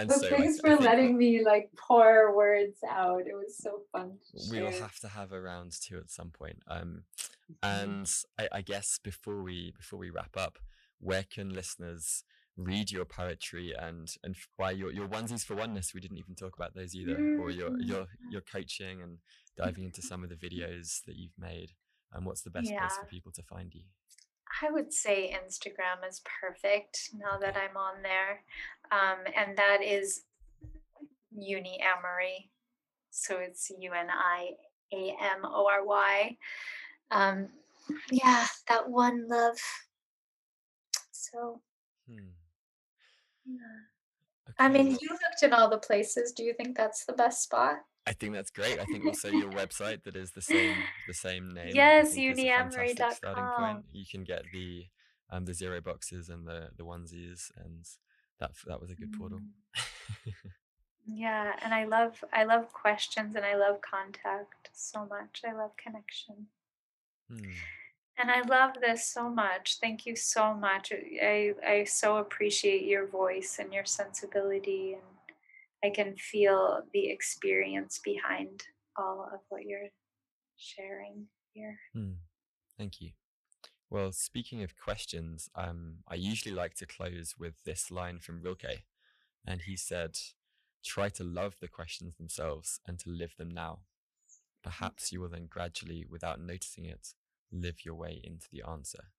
and but so thanks I for think letting me like pour words out it was so fun we will have to have a round two at some point. Um, Mm-hmm. and I, I guess before we before we wrap up, where can listeners read your poetry and and why your your onesies for oneness? We didn't even talk about those either, or your your your coaching and diving into some of the videos that you've made. And what's the best place for people to find you? I would say Instagram is perfect now that I'm on there. Um, and that is Uniamory. So it's U N I A M O R Y. Um, yeah, that one love. So, Hmm. yeah. I mean, you looked in all the places. Do you think that's the best spot? I think that's great. I think also your website that is the same the same name. Yes, think is a fantastic starting uniamory.com. You can get the um the zero boxes and the the onesies, and that that was a good portal. Mm. Yeah, and I love I love questions and I love contact so much. I love connection. Hmm. And I love this so much. Thank you so much. I I so appreciate your voice and your sensibility and I can feel the experience behind all of what you're sharing here. Hmm. Thank you. Well, speaking of questions, um, I usually like to close with this line from Rilke, and he said, "Try to love the questions themselves and to live them now. Perhaps you will then gradually, without noticing it, live your way into the answer."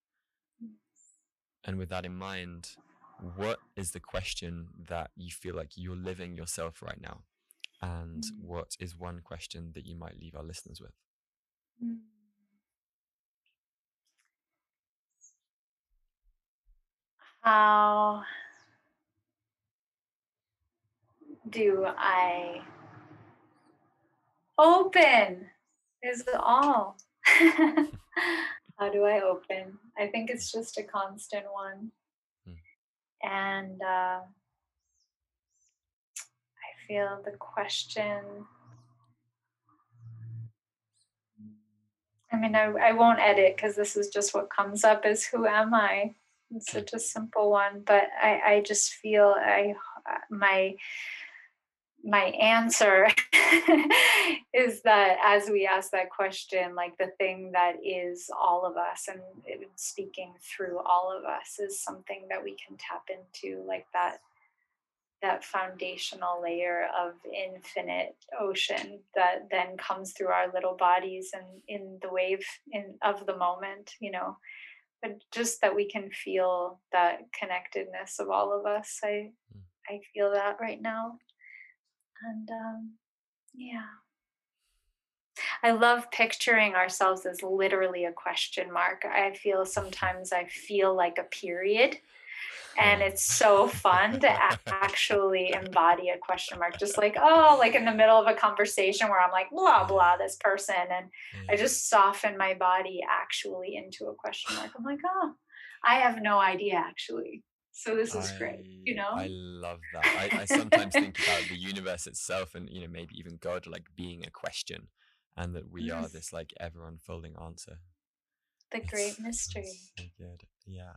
And with that in mind, what is the question that you feel like you're living yourself right now? And Mm. what is one question that you might leave our listeners with? Mm. How do I open? Is it all? How do I open? I think it's just a constant one. And uh, I feel the question. I mean, I, I won't edit because this is just what comes up is who am I? It's such a simple one, but I, I just feel I my my answer is that as we ask that question, like the thing that is all of us and speaking through all of us is something that we can tap into, like that that foundational layer of infinite ocean that then comes through our little bodies and in the wave in of the moment, you know. But just that we can feel that connectedness of all of us. I Mm. I feel that right now and um, Yeah. I love picturing ourselves as literally a question mark. I feel sometimes I feel like a period. And it's so fun to actually embody a question mark, just like, oh, like in the middle of a conversation where I'm like, blah, blah, this person. And I just soften my body actually into a question mark. I'm like, oh, I have no idea actually. So this is I, great, you know? I love that. I, I sometimes think about the universe itself and, you know, maybe even God like being a question and that we are this like ever unfolding answer. The It's- great mystery. so good. Yeah.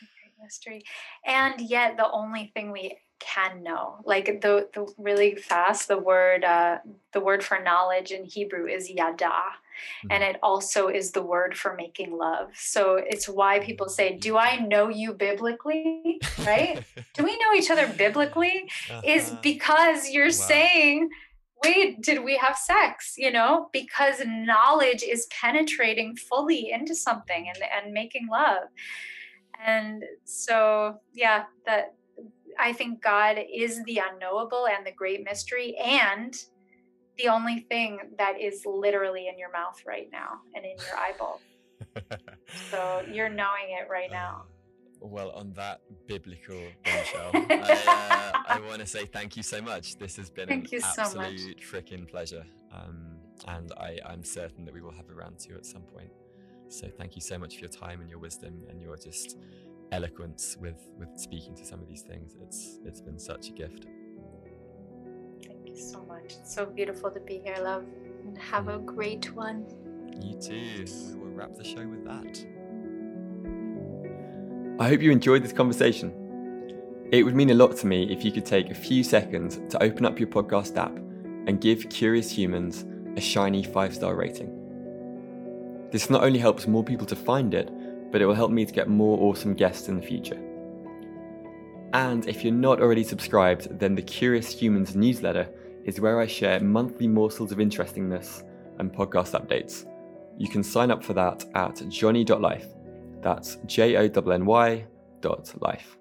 the great mystery. And yet the only thing we can know, like the, the really fast, the word uh, the word for knowledge in Hebrew is yada. And it also is the word for making love. So it's why people say, Do I know you biblically? Right? Do we know each other biblically? Is Uh-huh. because you're Wow. saying, wait, did we have sex? You know, because knowledge is penetrating fully into something and, and making love. And so, yeah, that I think God is the unknowable and the great mystery and the only thing that is literally in your mouth right now and in your eyeball. So you're knowing it right now. Uh, well, on that biblical bombshell, I, uh, I want to say thank you so much. This has been Thank an you so absolute freaking pleasure. Um, and I, I'm certain that we will have a round two at some point. So thank you so much for your time and your wisdom and your just eloquence with, with speaking to some of these things. It's it's been such a gift. Thank you so much. It's so beautiful to be here, love. And have a great one. You too. We will wrap the show with that. I hope you enjoyed this conversation. It would mean a lot to me if you could take a few seconds to open up your podcast app and give Curious Humans a shiny five star rating. This not only helps more people to find it, but it will help me to get more awesome guests in the future. And if you're not already subscribed, then the Curious Humans newsletter is where I share monthly morsels of interestingness and podcast updates. You can sign up for that at jonny.life. That's J O N N Y dot life.